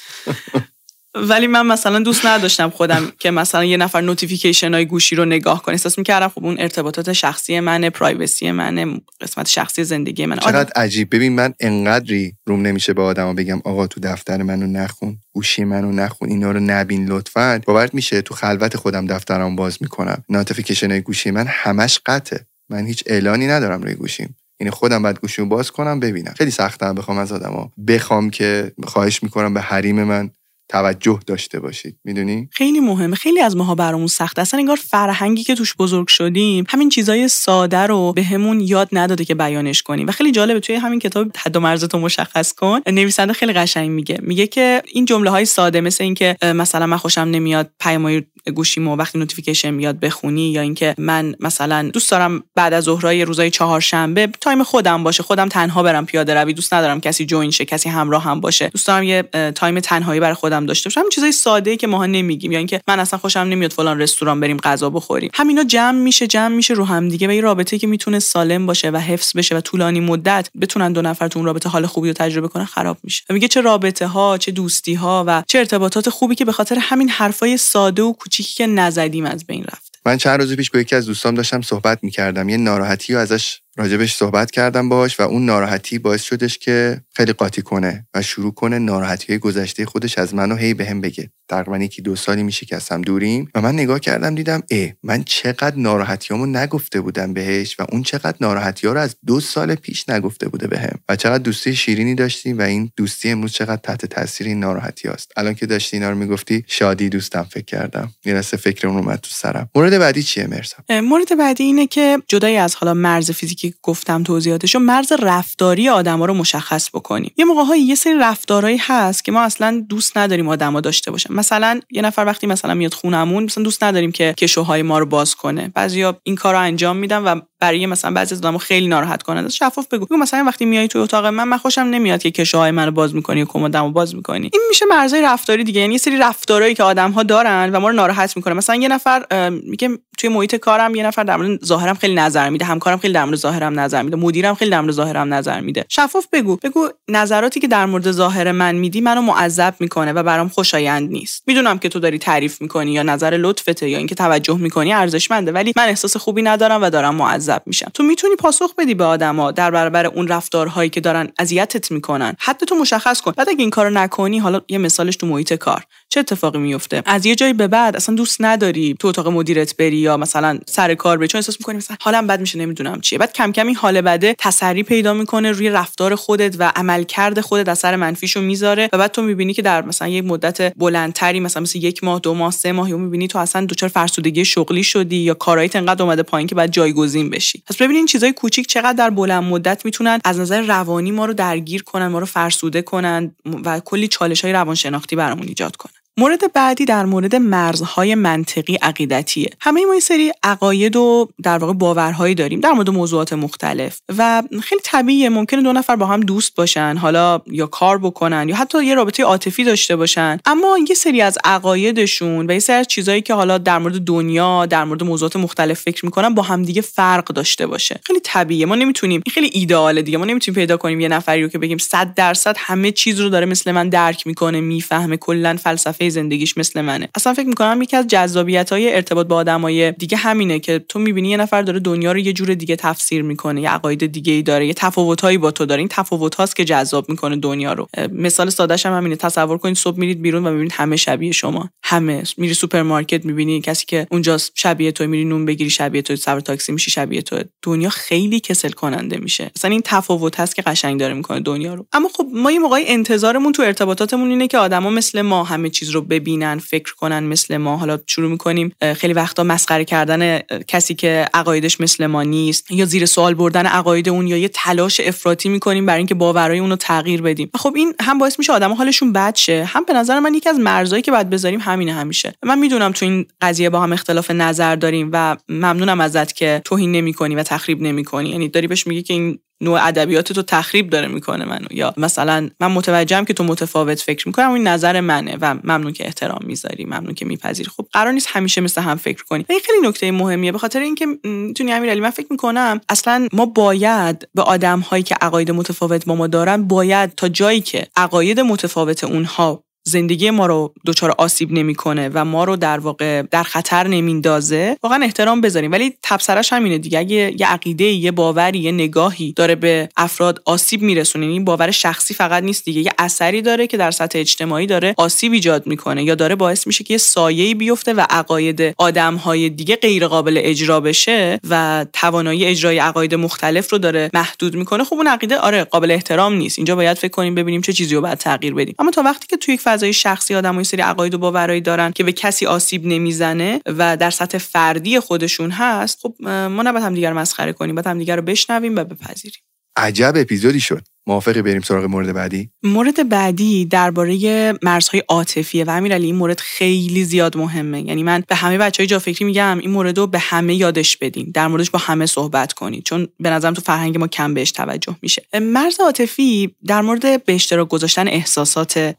ولی من مثلا دوست نداشتم خودم که مثلا یه نفر notification های گوشی رو نگاه کنه. احساس می‌کردم خب اون ارتباطات شخصی منه privacy منه قسمت شخصی زندگی من چقدر عجیب. ببین من انقدری روم نمیشه به آدما بگم آقا تو دفتر منو نخون گوشی منو نخون اینا رو نبین لطفا. باورت میشه تو خلوت خودم دفترم باز می‌کنم. notification های گوشی من همش قطعه. من هیچ اعلانی ندارم روی گوشیم. یعنی خودم باید گوشیمو باز کنم ببینم. خیلی سختم بخوام از آدما. بخوام که خواهش می‌کنم به حریم من توجه داشته باشید. می‌دونی؟ خیلی مهمه. خیلی از ماها برامون سخت اصلا انگار فرهنگی که توش بزرگ شدیم همین چیزای ساده رو بهمون به یاد نداده که بیانش کنیم. و خیلی جالبه توی همین کتاب حد و مرزتو مشخص کن. نویسنده خیلی قشنگ میگه. میگه که این جمله های ساده مثل اینکه مثلا من خوشم نمیاد پیامای گوشیمو وقتی notification میاد بخونی یا اینکه من مثلا دوست دارم بعد از ظهرای روزای چهارشنبه time خودم باشه خودم تنها برم پیاده روی دوست ندارم کسی join شه کسی همراهم باشه. دوست دارم یه تایم تنهایی برای خودم داشته باشم. چیزای ساده ای که ماها نمیگیم یا اینکه من اصلا خوشم نمیاد فلان رستوران بریم غذا بخوریم. همینا جمع میشه جمع میشه رو هم دیگه و این رابطه که می‌تونه سالم باشه و حفظ بشه و طولانی مدت بتونن دو نفر تو اون رابطه حال خوبی رو تجربه کنن خراب میشه. میگه چه رابطه ها چه دوستی ها و چه ارتباطات خوبی که به خاطر همین حرفای ساده و کوچیکی که نزدیم از بین رفته من چند روز پیش با یکی از دوستام داشتم صحبت می‌کردم. یه ناراحتی رو ازش راجبش صحبت کردم باش و اون ناراحتی باعث شدش که خیلی قاطی کنه و شروع کنه ناراحتی گذشته خودش از منو هی بهم به بگه. تقریبا یکی دو سالی میشه که هستم دوریم و من نگاه کردم دیدم اه من چقدر ناراحتیامو نگفته بودم بهش و اون چقدر ناراحتی ها رو از دو سال پیش نگفته بوده بهم. و چقدر دوستی شیرینی داشتیم و این دوستی امروز چقدر تحت تاثیر این ناراحتی هست الان که داشتی اینا رو می‌گفتی شادی دوستم فکر کردم. یه فکر اون اومد تو سرم. مورد بعدی چیه مرسا مورد بعدی اینه که جدای از حالا مرز فیزیکی گفتم توضیحاتشو مرز رفتاری آدما رو مشخص بکنیم. یه موقع یه سری رفتارهایی هست که ما اصلا دوست نداریم آدما داشته باشن. مثلا یه نفر وقتی مثلا میاد خونمون مثلا دوست نداریم که کشوهای ما رو باز کنه. بعضیا این کار رو انجام میدن و برای مثلا بعضی از آدمو خیلی ناراحت کننده شفاف بگو. بگو مثلا وقتی میای تو اتاق من من خوشم نمیاد که کشوهای منو باز می‌کنی و کمدمو باز می‌کنی. این میشه مرزای رفتاری دیگه. یعنی یه سری رفتارهایی که آدم ها دارن و ما رو ناراحت می‌کنه. مثلا یه نفر میگه توی محیط کارم یه نفر در مورد ظاهرم خیلی نظر میده همکارم خیلی در مورد ظاهرم نظر میده. مدیرم خیلی در مورد ظاهرم نظر میده. شفاف بگو. بگو نظراتی که در مورد ظاهر من میدی منو معذب می‌کنه و برام خوشایند نیست. می‌دونم که تو داری تعریف می‌کنی یا نظر لطفته یا اینکه توجه می‌کنی ارزشمنده ولی من احساس خوبی ندارم و دارم معذب میشم. تو می‌تونی پاسخ بدی به آدما در برابر اون رفتارهایی که دارن اذیتت می‌کنن. حتی تو مشخص کن. بعد اگه این کارو نکنی حالا یه مثالش تو محیط کار. چه اتفاقی میفته از یه جایی به بعد اصلا دوست نداری تو اتاق مدیرت بری یا مثلا سر کار بری چون احساس می‌کنی مثلا حالم بد میشه نمی‌دونم چیه. بعد کم کم این حال بده تسری پیدا می‌کنه روی رفتار خودت و عملکرد خودت اثر منفیشو می‌ذاره و بعد تو می‌بینی که در مثلا یک مدت بلندتری مثلا مثل یک ماه دو ماه سه ماه می‌بینی تو اصلا دچار فرسودگی شغلی شدی یا کارایت انقدر اومده پایین که بعد جایگزین بشی. پس ببینین این چیزای کوچیک چقدر در بلند مدت می‌تونن از نظر روانی ما رو درگیر کنن ما رو فرسوده کنن و کلی چالش های روانشناختی برامون ایجاد کنن. مورد بعدی در مورد مرزهای منطقی عقیدتیه. همه ما این سری عقاید و در واقع باورهایی داریم در مورد موضوعات مختلف و خیلی طبیعیه ممکنه دو نفر با هم دوست باشن حالا یا کار بکنن یا حتی یه رابطه عاطفی داشته باشن. اما یه سری از عقایدشون و یه سری از چیزهایی که حالا در مورد دنیا در مورد موضوعات مختلف فکر می‌کنن با هم دیگه فرق داشته باشه. خیلی طبیعیه. ما نمی‌تونیم این خیلی ایدئاله دیگه. ما نمی‌تونیم پیدا کنیم یه نفری رو که بگیم 100 درصد همه چیز رو داره مثل من درک می‌کنه می‌فهمه کلا فلسفه زندگیش مثل منه. اصلا فکر می‌کنم یکی از جذابیت های ارتباط با آدمای دیگه همینه که تو می‌بینی یه نفر داره دنیا رو یه جور دیگه تفسیر می‌کنه یه عقاید دیگه ای داره یه تفاوتایی با تو داره. این تفاوت هاست که جذاب می‌کنه دنیا رو. مثال سادهش هم همینه. تصور کنید صبح میرید بیرون و می‌بینید همه شبیه شما. همه. میری سوپرمارکت می‌بینی کسی که اونجا شبیه تو میری نون بگیری شبیه تو سوار تاکسی میشی شبیه تو دنیا خیلی کسل کننده میشه. مثلا این تفاوت هست که قشنگ داره می‌کنه دنیا رو. اما خب ما یه موقعی انتظارمون تو ارتباطاتمون اینه که آدما مثل ما همه چیز رو ببینن فکر کنن مثل ما. حالا شروع می‌کنیم خیلی وقتا مسخره کردن کسی که عقایدش مثل ما نیست یا زیر سوال بردن عقاید اون یا یه تلاش افراطی می‌کنیم برای اینکه باورای اون رو تغییر بدیم. خب این هم باعث میشه آدم حالشون بد شه. هم به نظر من یکی از مرزایی که باید بذاریم همینه همیشه. من می‌دونم تو این قضیه با هم اختلاف نظر داریم و ممنونم ازت که توهین نمی‌کنی و تخریب نمی‌کنی. یعنی داری بهش میگی که این نوع ادبیات تو تخریب داره می‌کنه منو. یا مثلا من متوجهم که تو متفاوت فکر می‌کنم این نظر منه و ممنون که احترام می‌ذاری ممنون که میپذیری. خب قرار نیست همیشه مثل هم فکر کنی. این خیلی نکته مهمیه به خاطر اینکه می‌تونی امیرعلی من فکر می‌کنم اصلا ما باید به آدم هایی که عقاید متفاوت با ما دارن باید تا جایی که عقاید متفاوت اونها زندگی ما رو دچار آسیب نمی‌کنه و ما رو در واقع در خطر نمیندازه واقعا احترام بذاریم. ولی تبصرش همینه دیگه. اگه یه عقیده یه باوری یه نگاهی داره به افراد آسیب میرسونه این باور شخصی فقط نیست دیگه. یه اثری داره که در سطح اجتماعی داره آسیب ایجاد می‌کنه یا داره باعث میشه که یه سایه‌ای بیفته و عقاید آدمهای دیگه غیر قابل اجرا بشه و توانایی اجرای عقاید مختلف رو داره محدود می‌کنه. خب اون عقیده آره قابل احترام نیست. اینجا باید فکر کنیم ببینیم چه چیزی رو باید تغییر بدیم. اما تا وقتی که توی یک فضای شخصی آدمای سری عقاید و باورایی دارن که به کسی آسیب نمی‌زنه و در سطح فردی خودشون هست خب ما نباید هم دیگر مسخره کنیم باید هم دیگر رو بشنویم و بپذیریم. عجب اپیزودی شد. موافقی بریم سراغ مورد بعدی؟ مورد بعدی درباره مرزهای عاطفیه و امیرعلی این مورد خیلی زیاد مهمه. یعنی من به همه بچه های جا فکری میگم این مورد رو به همه یادش بدین. در موردش با همه صحبت کنید چون به نظرم تو فرهنگ ما کم بهش توجه میشه. مرز عاطفی در مورد به اشتراک گذاشتن احساسات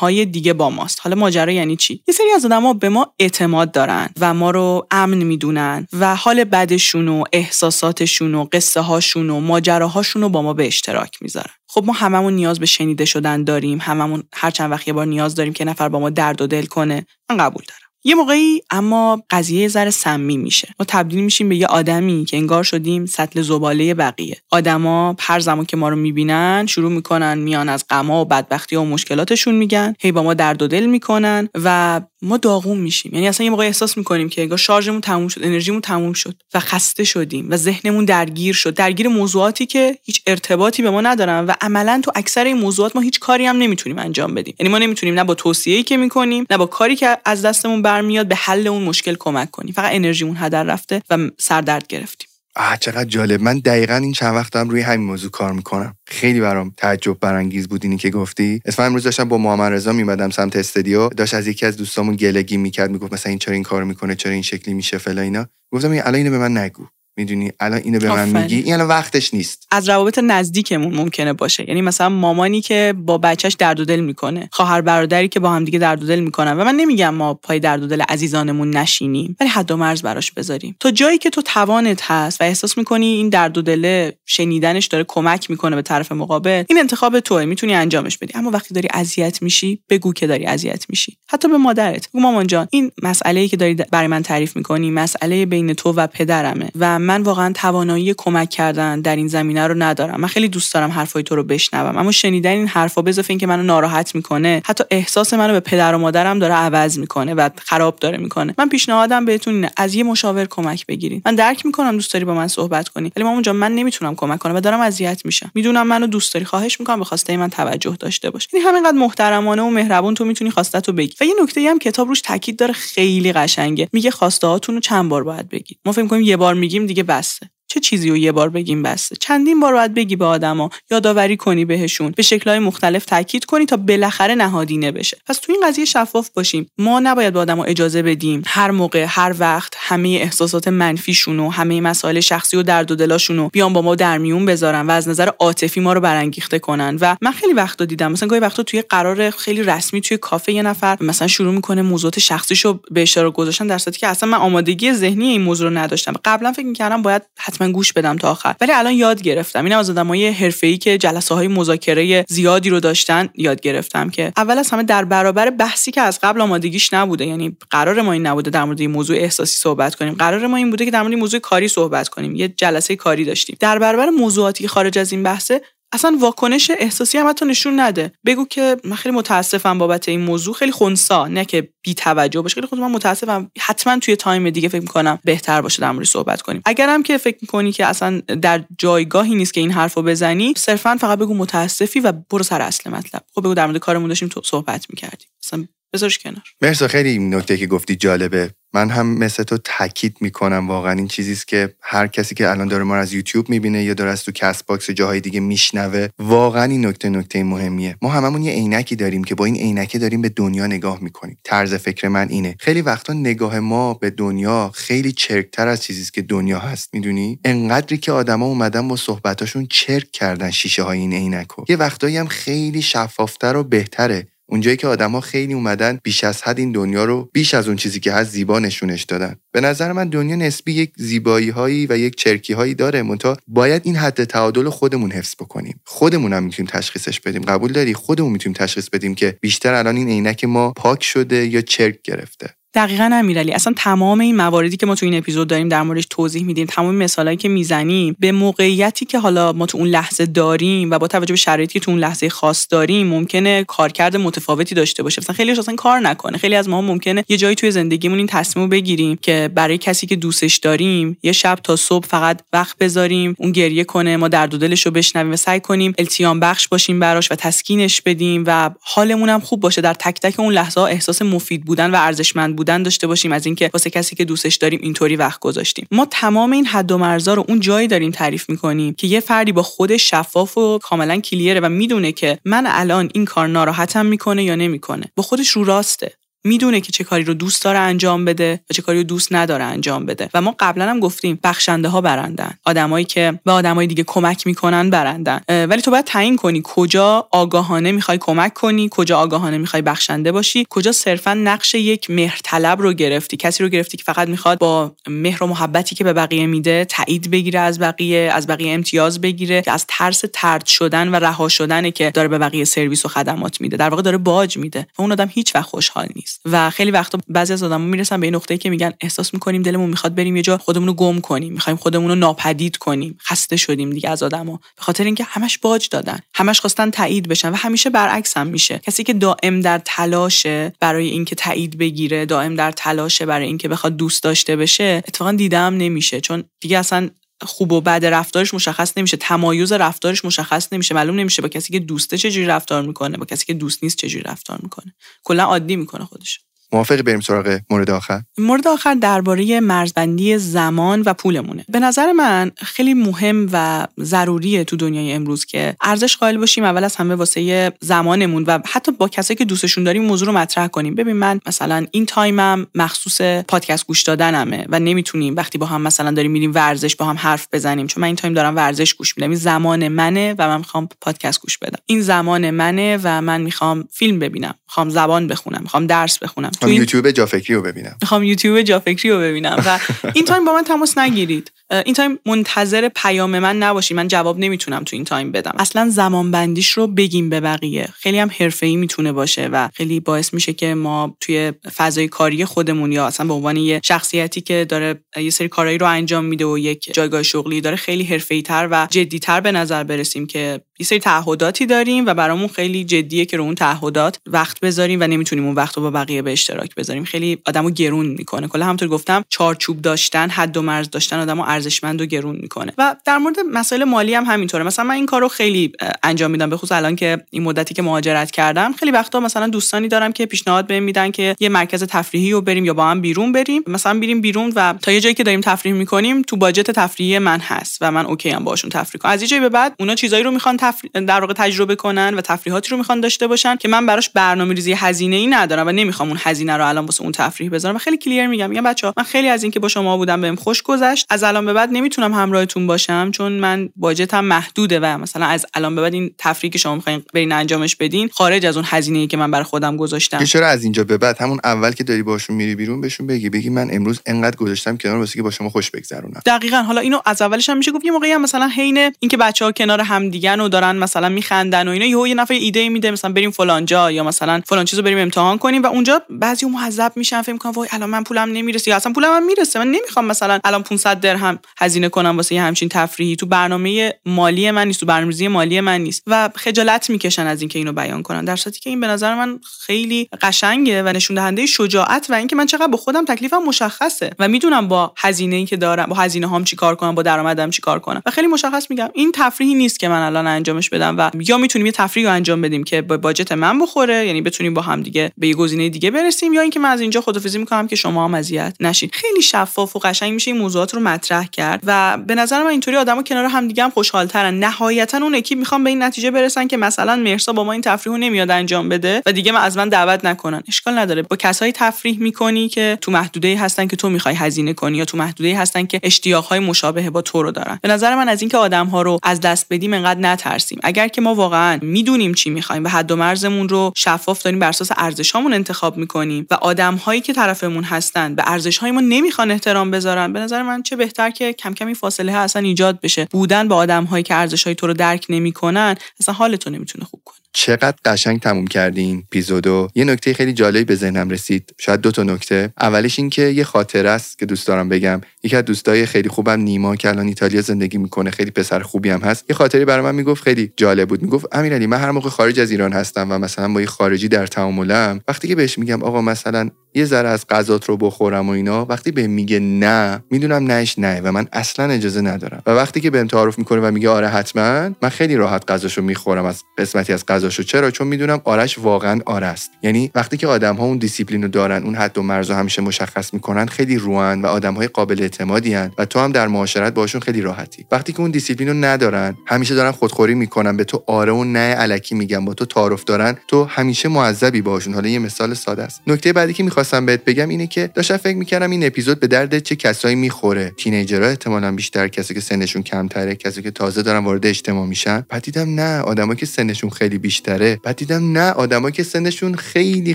های دیگه با ماست. حالا ماجرا یعنی چی؟ یه سری از آدما به ما اعتماد دارن و ما رو امن می‌دونن و حال بدشون و احساساتشون و قصه هاشون و ماجراهاشون رو با ما به اشتراک می‌ذارن. خب ما هممون نیاز به شنیده شدن داریم. هممون هر چند وقت یه بار نیاز داریم که نفر با ما درد و دل کنه. من قبول دارم. یه موقعی اما قضیه ذره سمی میشه. ما تبدیل میشیم به یه آدمی که انگار شدیم سطل زباله بقیه. آدما هر زمان که ما رو می‌بینن شروع می‌کنن میان از غما و بدبختی و مشکلاتشون میگن هی با ما درد و دل می‌کنن و ما داغون میشیم. یعنی اصلا یه موقع احساس می‌کنیم که انگار شارژمون تموم شد انرژیمون تموم شد و خسته شدیم و ذهنمون درگیر شد. درگیر موضوعاتی که هیچ ارتباطی به ما ندارن و عملا تو اکثر این موضوعات ما هیچ کاری هم نمی‌تونیم انجام بدیم. یعنی ما نمی‌تونیم نه با توصیه‌ای که می‌کنیم نه با کاری که از دستمون برمیاد به حل اون مشکل کمک کنیم. فقط انرژیمون هدر رفته و سردرد گرفتیم. آه چقدر جالب. من دقیقا این چند وقتم روی همین موضوع کار می‌کنم. خیلی برام تعجب برانگیز بود اینی که گفتی. اسم امروز داشتم با محمد رضا میمدم سمت استودیو. داشت از یکی از دوستامون گلگی می‌کرد می‌گفت مثلا این چرا این کار می‌کنه چرا این شکلی میشه فلا اینا. گفتم الان اینو به من نگو. می‌دونی؟ الان اینو به من میگی. این الان وقتش نیست. از روابط نزدیکمون ممکنه باشه. یعنی مثلا مامانی که با بچهش درد و دل می‌کنه خواهر برادری که با هم دیگه درد و دل می‌کنن. و من نمیگم ما پای درد و دل عزیزانمون نشینیم ولی حد و مرز براش بذاریم. تا جایی که تو توانت هست و احساس می‌کنی این درد و دل شنیدنش داره کمک می‌کنه به طرف مقابل این انتخاب توه. می‌تونی انجامش بدی. اما وقتی داری اذیت میشی بگو که داری اذیت میشی. حتی به مادرت. بگو مامان جان این مسئله ای که داری برای من تعریف می‌کنی مسئله بین تو و پدرمه و من واقعا توانایی کمک کردن در این زمینه رو ندارم. من خیلی دوست دارم حرفای تو رو بشنوم اما شنیدن این حرفا اضافه اینکه منو ناراحت می‌کنه حتی احساس منو به پدر و مادرم داره عوض می‌کنه و خراب داره می‌کنه. من پیشنهادم بهتون اینه از یه مشاور کمک بگیرید. من درک می‌کنم دوست داری با من صحبت کنی ولی مامان جان من نمی‌تونم کمک کنم و دارم اذیت میشم. می‌دونم منو دوست داری خواهش می‌کنم به خواسته من توجه داشته باش. یعنی همینقدر محترمانه و مهربون تو می‌تونی خواسته تو بگی. و یه نکته هم کتاب روش تاکید داره خیلی قشنگه. میگه خواسته هاتون چند بار باید بگید. ما فکر کنیم یه بار میگیم دیگه بسه چه چیزی رو یه بار بگیم بسته؟ چندین بار باید بگی به آدما یادآوری کنی بهشون به شکلهای مختلف تاکید کنی تا بالاخره نهادینه بشه پس تو این قضیه شفاف باشیم. ما نباید به آدما اجازه بدیم هر موقع هر وقت همه احساسات منفیشون و همه مسائل شخصی و درد و دلاشون رو بیان با ما در میون بذارن و از نظر عاطفی ما رو برانگیخته کنن. و من خیلی وقتا دیدم. مثلا گاهی وقتا توی قرار خیلی رسمی توی کافه یه نفر مثلا شروع می‌کنه موضوعات شخصیشو به اشاره گذاشتن در که اصلا من آمادگی ذهنی این موضوع رو نداشتم. قبلا فکر می‌کردم باید حتما گوش بدم تا آخر. ولی الان یاد گرفتم. این از آدمای حرفه‌ای که جلسه های مذاکره زیادی رو داشتن یاد گرفتم که اول از همه در برابر بحثی که از قبل آمادگیش نبوده یعنی قرار ما این نبوده در مورد موضوع احساسی صحبت کنیم. قرار ما این بوده که در مورد موضوع کاری صحبت کنیم. یه جلسه کاری داشتیم. در برابر موضوعاتی خارج از این بحثه اصلا واکنش احساسی هم حتی نشون نده. بگو که من خیلی متاسفم بابت این موضوع. خیلی خونسرد. نه که بی توجه باشه خیلی خونسرد. من متاسفم. حتما توی time دیگه فکر می‌کنم بهتر باشه در صحبت کنیم. اگرم که فکر می‌کنی که اصلا در جایگاهی نیست که این حرفو بزنی صرفا فقط بگو متاسفی و برو سر اصل مطلب. خب بگو در مورد کارمون داشتیم تو صحبت می‌کردیم. اصلا بذارش کنار. مرسا خیلی نکته که گفتی جالبه. من هم مثل تو تاکید می‌کنم. واقعا این چیزی است که هر کسی که الان داره ما از یوتیوب می‌بینه یا داره از تو CastBox جاهای دیگه میشنوه واقعا این نکته نکته مهمیه. ما هممون یه عینکی داریم که با این عینکه داریم به دنیا نگاه می‌کنیم. طرز فکر من اینه. خیلی وقتا نگاه ما به دنیا خیلی چرکتر از چیزی است که دنیا هست. می‌دونی؟ انقدری که آدما اومدن با صحبتاشون چرک کردن شیشه های این عینکو. یه وقتایی هم خیلی شفافتر و بهتره. اونجایی که آدما خیلی اومدن بیش از حد این دنیا رو بیش از اون چیزی که هست زیبا نشونش دادن. به نظر من دنیا نسبی یک زیبایی هایی و یک چرکی هایی داره منتها باید این حد تعادل خودمون حفظ بکنیم. خودمون هم می‌تونیم تشخیصش بدیم. قبول داری؟ خودمون می‌تونیم تشخیص بدیم که بیشتر الان این عینک ما پاک شده یا چرک گرفته. دقیقا امیرعلی اصلا تمام این مواردی که ما تو این اپیزود داریم در موردش توضیح میدیم تمام مثالایی که می‌زنیم به موقعیتی که حالا ما تو اون لحظه داریم و با توجه به شرایطی که تو اون لحظه خاص داریم ممکنه کارکرد متفاوتی داشته باشه. مثلا خیلیش اصلا کار نکنه. خیلی از ما ممکنه یه جایی توی زندگیمون این تصمیم بگیریم که برای کسی که دوستش داریم یه شب تا صبح فقط وقت بذاریم اون گریه کنه ما درد دلش رو بشنویم و سعی کنیم التیام بخش باشیم براش و تسکینش بدیم و حالمون هم خوب باشه. در تک تک اون لحظه احساس مفید بودن و ارزشمند بودن داشته باشیم از اینکه واسه کسی که دوستش داریم اینطوری وقت گذاشتیم. ما تمام این حد و مرزا رو اون جایی داریم تعریف می‌کنیم که یه فردی با خودش شفاف و کاملا کلیره و می‌دونه که من الان این کار ناراحتم می‌کنه یا نمی‌کنه. با خودش رو راسته می‌دونه که چه کاری رو دوست داره انجام بده و چه کاری رو دوست نداره انجام بده. و ما قبلا هم گفتیم بخشنده ها برندن. آدمایی که به آدمای دیگه کمک می‌کنن برندن. ولی تو باید تعیین کنی کجا آگاهانه می‌خوای کمک کنی کجا آگاهانه می‌خوای بخشنده باشی کجا صرفا نقش یک مهرطلب رو گرفتی کسی رو گرفتی که فقط می‌خواد با مهر و محبتی که به بقیه میده تایید بگیره از بقیه از بقیه امتیاز بگیره از ترس ترد شدن و رها شدنه که داره به بقیه سرویس و خدمات میده. در واقع داره باج میده. و اون آدم هیچ وقت خوشحال نیست. و خیلی وقتا بعضی از آدما می‌رسن به این نقطه‌ای که میگن احساس می‌کنیم دلمون می‌خواد بریم یه جا خودمون رو گم کنیم. می‌خوایم خودمون رو ناپدید کنیم. خسته شدیم دیگه از آدما به خاطر اینکه همش باج دادن. همش خواستن تایید بشن و همیشه برعکس هم میشه. کسی که دائم در تلاشه برای اینکه تایید بگیره دائم در تلاشه برای اینکه بخواد دوست داشته بشه اتفاقا دیدم نمیشه. چون دیگه اصلا خوب و بد رفتارش مشخص نمیشه. تمایز رفتارش مشخص نمیشه. معلوم نمیشه با کسی که دوسته چجوری رفتار می‌کنه با کسی که دوست نیست چجوری رفتار می‌کنه. کلا عادی می‌کنه خودش. موافق بریم سراغ مورد آخر؟ مورد آخر درباره مرزبندی زمان و پولمونه. به نظر من خیلی مهم و ضروریه تو دنیای امروز که ارزش قائل باشیم اول از همه واسه زمانمون و حتی با کسایی که دوستشون داریم موضوع رو مطرح کنیم. ببین من مثلا این تایمم مخصوص پادکست گوش دادنمه و نمی‌تونیم وقتی با هم مثلا داریم میریم ورزش با هم حرف بزنیم. چون من این time دارم ورزش گوش میدم. این زمان منه و من می‌خوام پادکست گوش بدم. این زمان منه و من می‌خوام فیلم ببینم. می‌خوام زبان بخونم. می‌خوام درس بخونم. تو یوتیوب جافکری رو ببینم. می‌خوام یوتیوب جافکری رو ببینم. و (laughs) این time با من تماس نگیرید. این time منتظر پیام من نباشی من جواب نمی‌تونم تو این time بدم. اصلا زمان بندیش رو بگیم به بقیه. خیلی هم ای می‌تونه باشه و خیلی باعث میشه که ما توی فضای کاری خودمون یا اصلا به عنوان یه شخصیتی که داره یه سری کارهایی رو انجام میده و یک جایگاه شغلی داره خیلی تر و تر به نظر برسیم که یه سری تعهداتی داریم و برامون خیلی جدیه که رو اون تعهدات وقت بذاریم و نمی‌تونیم اون وقت رو با بقیه به اشتراک بذاریم. خیلی آدمو گرون می‌کنه. کلا همونطور گفتم چارچوب داشتن حد و مرز داشتن آدمو ارزشمند و گرون می‌کنه. و در مورد مسائل مالی هم همینطوره. مثلا من این کارو خیلی انجام میدم. به خصوص الان که این مدتی که مهاجرت کردم خیلی وقتا مثلا دوستانی دارم که پیشنهاد بهم میدن که یه مرکز تفریحی رو بریم یا با هم بیرون بریم. مثلا بریم بیرون و تا یه جایی که داریم تفریح می‌کنیم تو باجت تفریحی من هست و من اوکی ام باشون تفریح کنم. از یه جایی به بعد اونا چیزایی رو می‌خوان در واقع تجربه کنن و تفریحاتی رو می‌خوان داشته باشن که من براش برنامه‌ریزی هزینه ای ندارم و نمی‌خوام اون هزینه رو الان واسه اون تفریح بذارم. و خیلی کلیر میگم. میگم بچه‌ها من خیلی از اینکه با شما بودم بهم خوش گذشت. از الان به بعد نمی‌تونم همراهتون باشم چون من باجتم محدوده و مثلا از الان به بعد این تفریحی که شما می‌خواین برین انجامش بدین خارج از اون هزینه ای که من برای خودم گذاشتم. چرا از اینجا به بعد همون اول که داری باشون میری بیرون بهشون بگی بگی من امروز انقدر گذاشتم کنار واسه که با شما خوش بگذرونم. دقیقاً. حالا اینو از اولش هم میشه گفت یه موقعی هم مثلا حین اینکه بچه‌ها کنار هم دیگه و دارن مثلا میخندن و اینا یهو یه نفر ایده میده مثلا بریم فلان جا یا مثلا فلان چیزو بریم امتحان کنیم و اونجا بعضی محذب میشن فکر می‌کنن وای الان من پولم نمی‌رسه یا اصلا پولم هم می‌رسه من نمی‌خوام مثلا الان 500 درهم هزینه کنم واسه یه همچین تفریحی تو برنامه مالی من نیست تو برنامه‌ریزی مالی من نیست و خجالت می‌کشن از اینکه اینو بیان کنن. در صورتی که این به نظر من خیلی قشنگه و نشون دهنده شجاعت و اینکه من چقدر با خودم تکلیفم مشخصه و می‌دونم با هزینه ای که دارم با هزینه هام چیکار کنم با درآمدم چیکار کنم و خیلی مشخص میگم این تفریحی نیست که من الان انجامش بدم و یا می‌تونیم یه تفریح رو انجام بدیم که با باجت من بخوره یعنی بتونیم با هم دیگه به یه گزینه دیگه برسیم یا اینکه من از اینجا خدافظی می‌کنم که شما هم اذیت نشین. خیلی شفاف و قشنگ میشه این موضوعات رو مطرح کرد و به نظر من اینطوری آدما کنار هم دیگه هم خوشحالترن. نهایتا اون اکیپ می‌خوام به این نتیجه برسن که مثلا مرسا با ما این تفریح رو نمیاد انجام بده و دیگه من از من دعوت نکنن. اشکال نداره. با کسایی تفریح می‌کنی که تو محدوده هستن که تو می‌خوای هزینه کنی یا تو محدوده هستن که اشتیاق های مشابه با تو رو دارن. به نظر من از اینکه آدم ها رو از دست بدیم انقدر نترسیم اگر که ما واقعا می‌دونیم چی می‌خوایم و حد و مرزمون رو شفاف داریم بر اساس ارزشهامون انتخاب می‌کنیم و آدم هایی که طرفمون هستن به ارزش های ما نمی‌خوان احترام بذارن به نظر من چه بهتر که کم کمی فاصله اصلا ایجاد بشه. بودن با آدم هایی که ارزش های تو رو درک نمی‌کنن اصلا حالتو نمی‌تونه خوب کنه. چقدر قشنگ تموم کردین اپیزودو یه نکته خیلی جالبی به ذهنم رسید. شاید دو تا نکته. اولش این که یه خاطره است که دوست دارم بگم. یکی از دوستای خیلی خوبم نیما که الان ایتالیا زندگی می‌کنه خیلی پسر خوبی هم هست. یه خاطره‌ای برای من می‌گفت خیلی جالب بود. می‌گفت امیرعلی من هر موقع خارج از ایران هستم و مثلا با یه خارجی در تعاملم وقتی که بهش میگم آقا مثلا یه ذره از غذات رو بخورم و اینا وقتی به میگه نه می‌دونم نهش نه و من اصلا اجازه ندارم. و وقتی که بهم تعارف می‌کنه و میگه آره حتما من خیلی راحت غذاشو می‌خورم از قسمتی از غذاشو. چرا؟ چون می‌دونم آره‌ش واقعا است. یعنی وقتی که آدم ها اون دیسیپلین رو دارن اون حد و مرز همیشه مشخص می‌کنن خیلی روان و آدم های قابل اعتمادی هستن و تو هم در معاشرت باشون خیلی راحتی. وقتی که اون دیسیپلین رو ندارن همیشه دارن خودخوری می‌کنن به تو آره و نه الکی میگن با تو تعارف دارن تو همیشه معذبی باشون حالا یه مثال ساده است. نکته بعدی که می‌خواستم بهت بگم اینه که داشتم فکر می‌کردم این اپیزود به درد چه کسایی می‌خوره. teenager ها احتمالا بیشتر کسی که سنشون کمتره کسی که تازه دارن وارد اجتماع میشن. بعد دیدم نه. آدمایی که سنشون خیلی بیشتره. بعد دیدم نه آدمایی که سنشون خیلی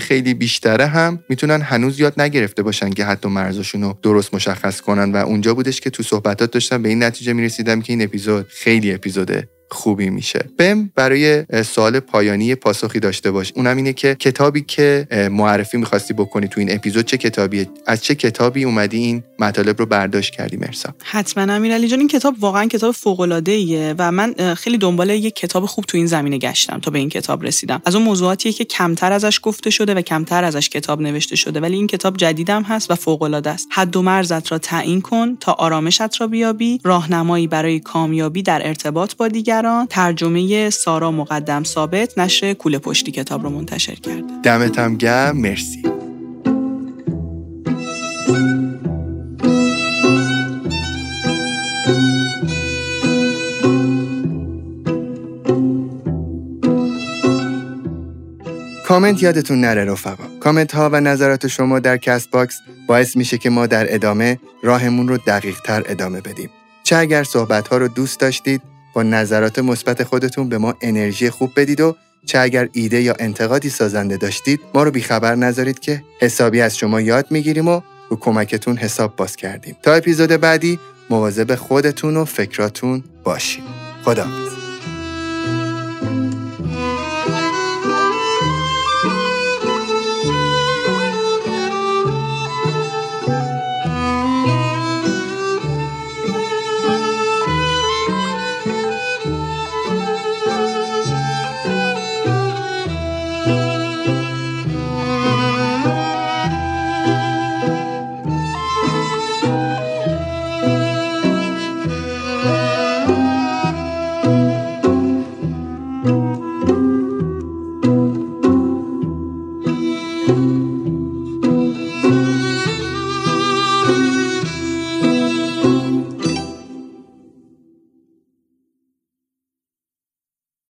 خیلی بیشتره هم می‌تونن هنوز یاد نگرفته باشن که حتی مرزشون رو درست مشخص کنن. و اونجا بودش که تو صحبتات داشتم به این نتیجه می‌رسیدم که این اپیزود خیلی اپیزوده. خوبی میشه. بم برای سوال پایانی پاسخی داشته باش. اونم اینه که کتابی که معرفی می‌خواستی بکنی تو این اپیزود چه کتابیه؟ از چه کتابی اومدی این مطالب رو برداشت کردی؟ مرسا. حتما امیرعلی جان این کتاب واقعا کتاب فوق العاده ایه و من خیلی دنبال یه کتاب خوب تو این زمینه گشتم تا به این کتاب رسیدم. از اون موضوعاتیه که کمتر ازش گفته شده و کمتر ازش کتاب نوشته شده ولی این کتاب جدیدم هست و فوق العاده است. حد و مرزت را تعیین کن تا آرامشت را بیابی راهنمایی برای کامیابی در ارتباط با دیگر ترجمه سارا مقدم ثابت نشر کوله پشتی کتاب رو منتشر کرده. دمتم گرم مرسی. کامنت یادتون نره رفقا. کامنت ها و نظرات شما در CastBox باعث میشه که ما در ادامه راهمون رو دقیق تر ادامه بدیم. چه اگر صحبت ها رو دوست داشتید با نظرات مثبت خودتون به ما انرژی خوب بدید و چه اگر ایده یا انتقادی سازنده داشتید ما رو بیخبر نذارید که حسابی از شما یاد می‌گیریم و رو کمکتون حساب باز کردیم. تا اپیزود بعدی مواظب خودتون و فکراتون باشید. خدا